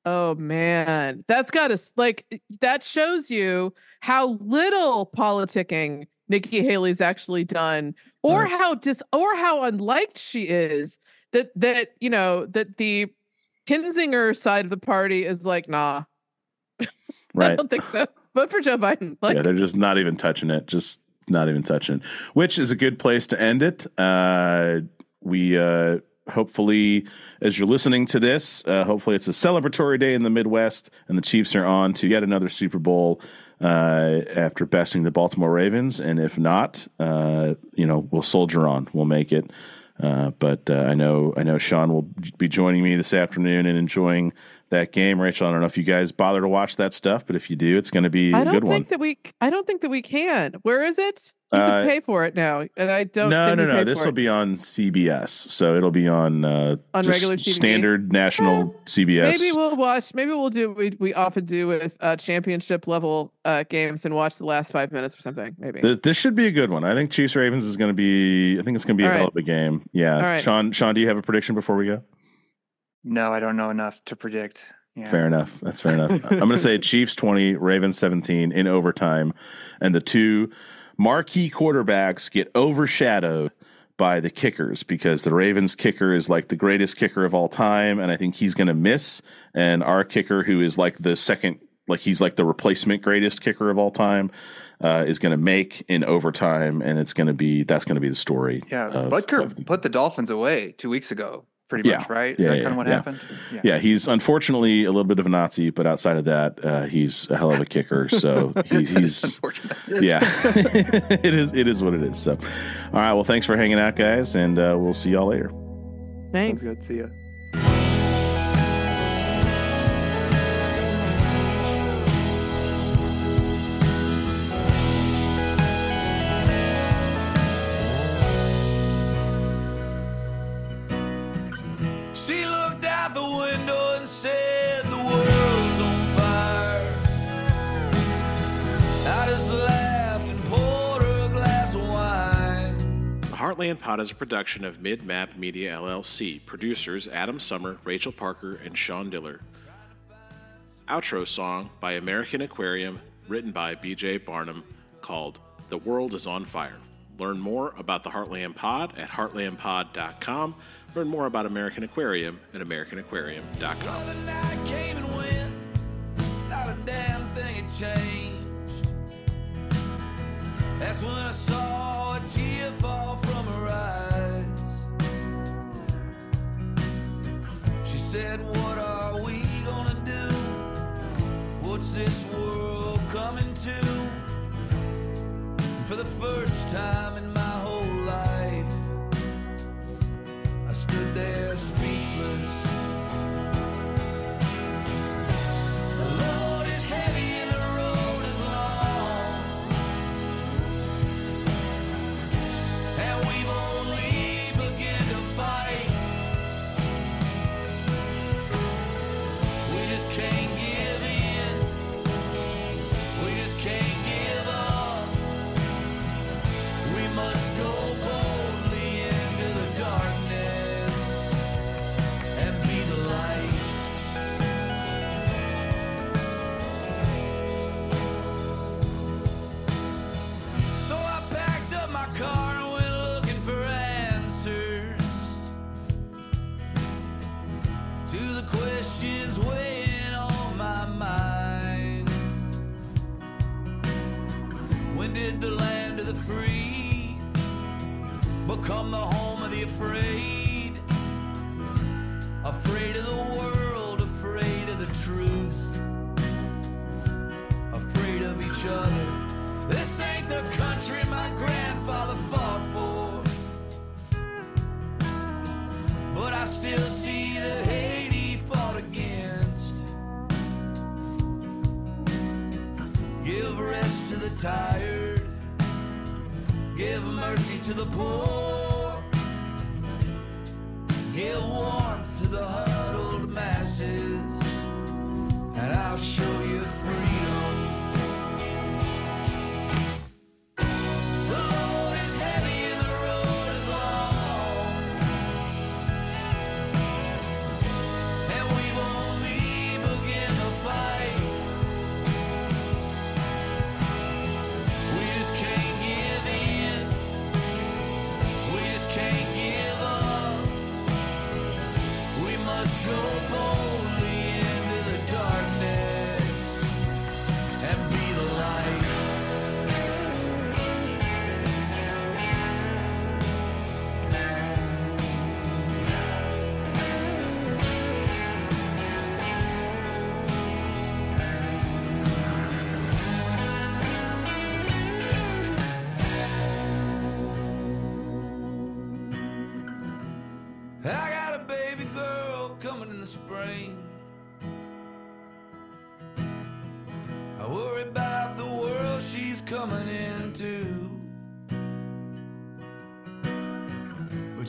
oh man, that's got to like that shows you how little politicking Nikki Haley's actually done, or how dis or how unliked she is. That that you know that the Kinzinger side of the party is like, nah. Right. I don't think so vote for Joe Biden. Like, yeah, they're just not even touching it. Just not even touching which is a good place to end it. Uh, we uh, hopefully, as you're listening to this, uh, hopefully it's a celebratory day in the Midwest, and the Chiefs are on to yet another Super Bowl uh, after besting the Baltimore Ravens. And if not, uh, you know, we'll soldier on. We'll make it. Uh, but uh, I know I know Sean will be joining me this afternoon and enjoying that game. Rachel, I don't know if you guys bother to watch that stuff, but if you do, it's going to be I a good one. I don't think that we. I don't think that we can. Where is it? You have uh, to pay for it now, and I don't. Know. No, no, no. This will be on CBS, so it'll be on uh, on regular TV? standard national CBS. Maybe we'll watch. Maybe we'll do. We we often do with uh, championship level uh, games and watch the last five minutes or something. Maybe this, this should be a good one. I think Chiefs Ravens is going to be. I think it's going to be All a right. hell of a game. Yeah. Right. Sean. Sean, do you have a prediction before we go? No, I don't know enough to predict. Yeah. Fair enough. That's fair enough. I'm going to say Chiefs 20, Ravens 17 in overtime. And the two marquee quarterbacks get overshadowed by the kickers because the Ravens kicker is like the greatest kicker of all time. And I think he's going to miss. And our kicker, who is like the second, like he's like the replacement greatest kicker of all time, uh, is going to make in overtime. And it's going to be, that's going to be the story. Yeah. Of, Butker of the, put the Dolphins away two weeks ago pretty yeah. much, right? Is yeah, that yeah, kind of what happened? Yeah. he's unfortunately a little bit of a Nazi, but outside of that, uh, he's a hell of a kicker. So he, he's unfortunate. Yeah, it is. It is what it is. So, all right. Well, thanks for hanging out, guys, and uh, we'll see y'all later. Thanks. Sounds good. See you. Heartland Pod is a production of Mid Map Media LLC. Producers Adam Summer, Rachel Parker, and Sean Diller. Outro song by American Aquarium, written by BJ Barham, called The World is on Fire. Learn more about the Heartland Pod at heartlandpod.com. Learn more about American Aquarium at americanaquarium.com. Well. That's when I saw a tear fall said, What are we gonna do? What's this world coming to? For the first time in my whole life, I stood there speechless. Become the home of the afraid. Afraid of the world, afraid of the truth. Afraid of each other. This ain't the country my grandfather fought for. But I still see the hate he fought against. Give rest to the tired. Give mercy to the poor. Give warmth to the huddled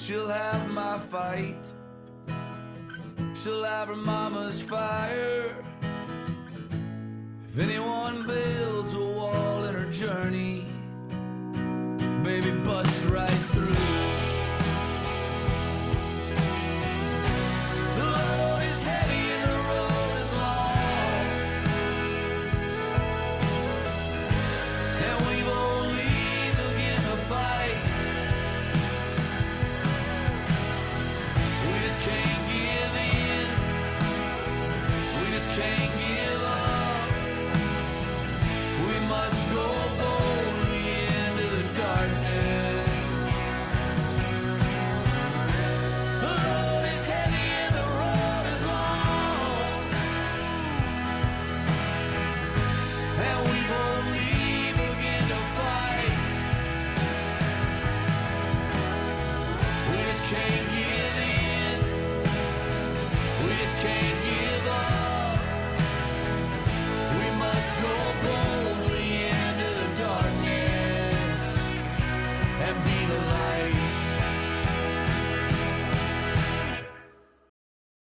She'll have my fight. She'll have her mama's fire. If anyone builds a wall in her journey, baby, bust right through.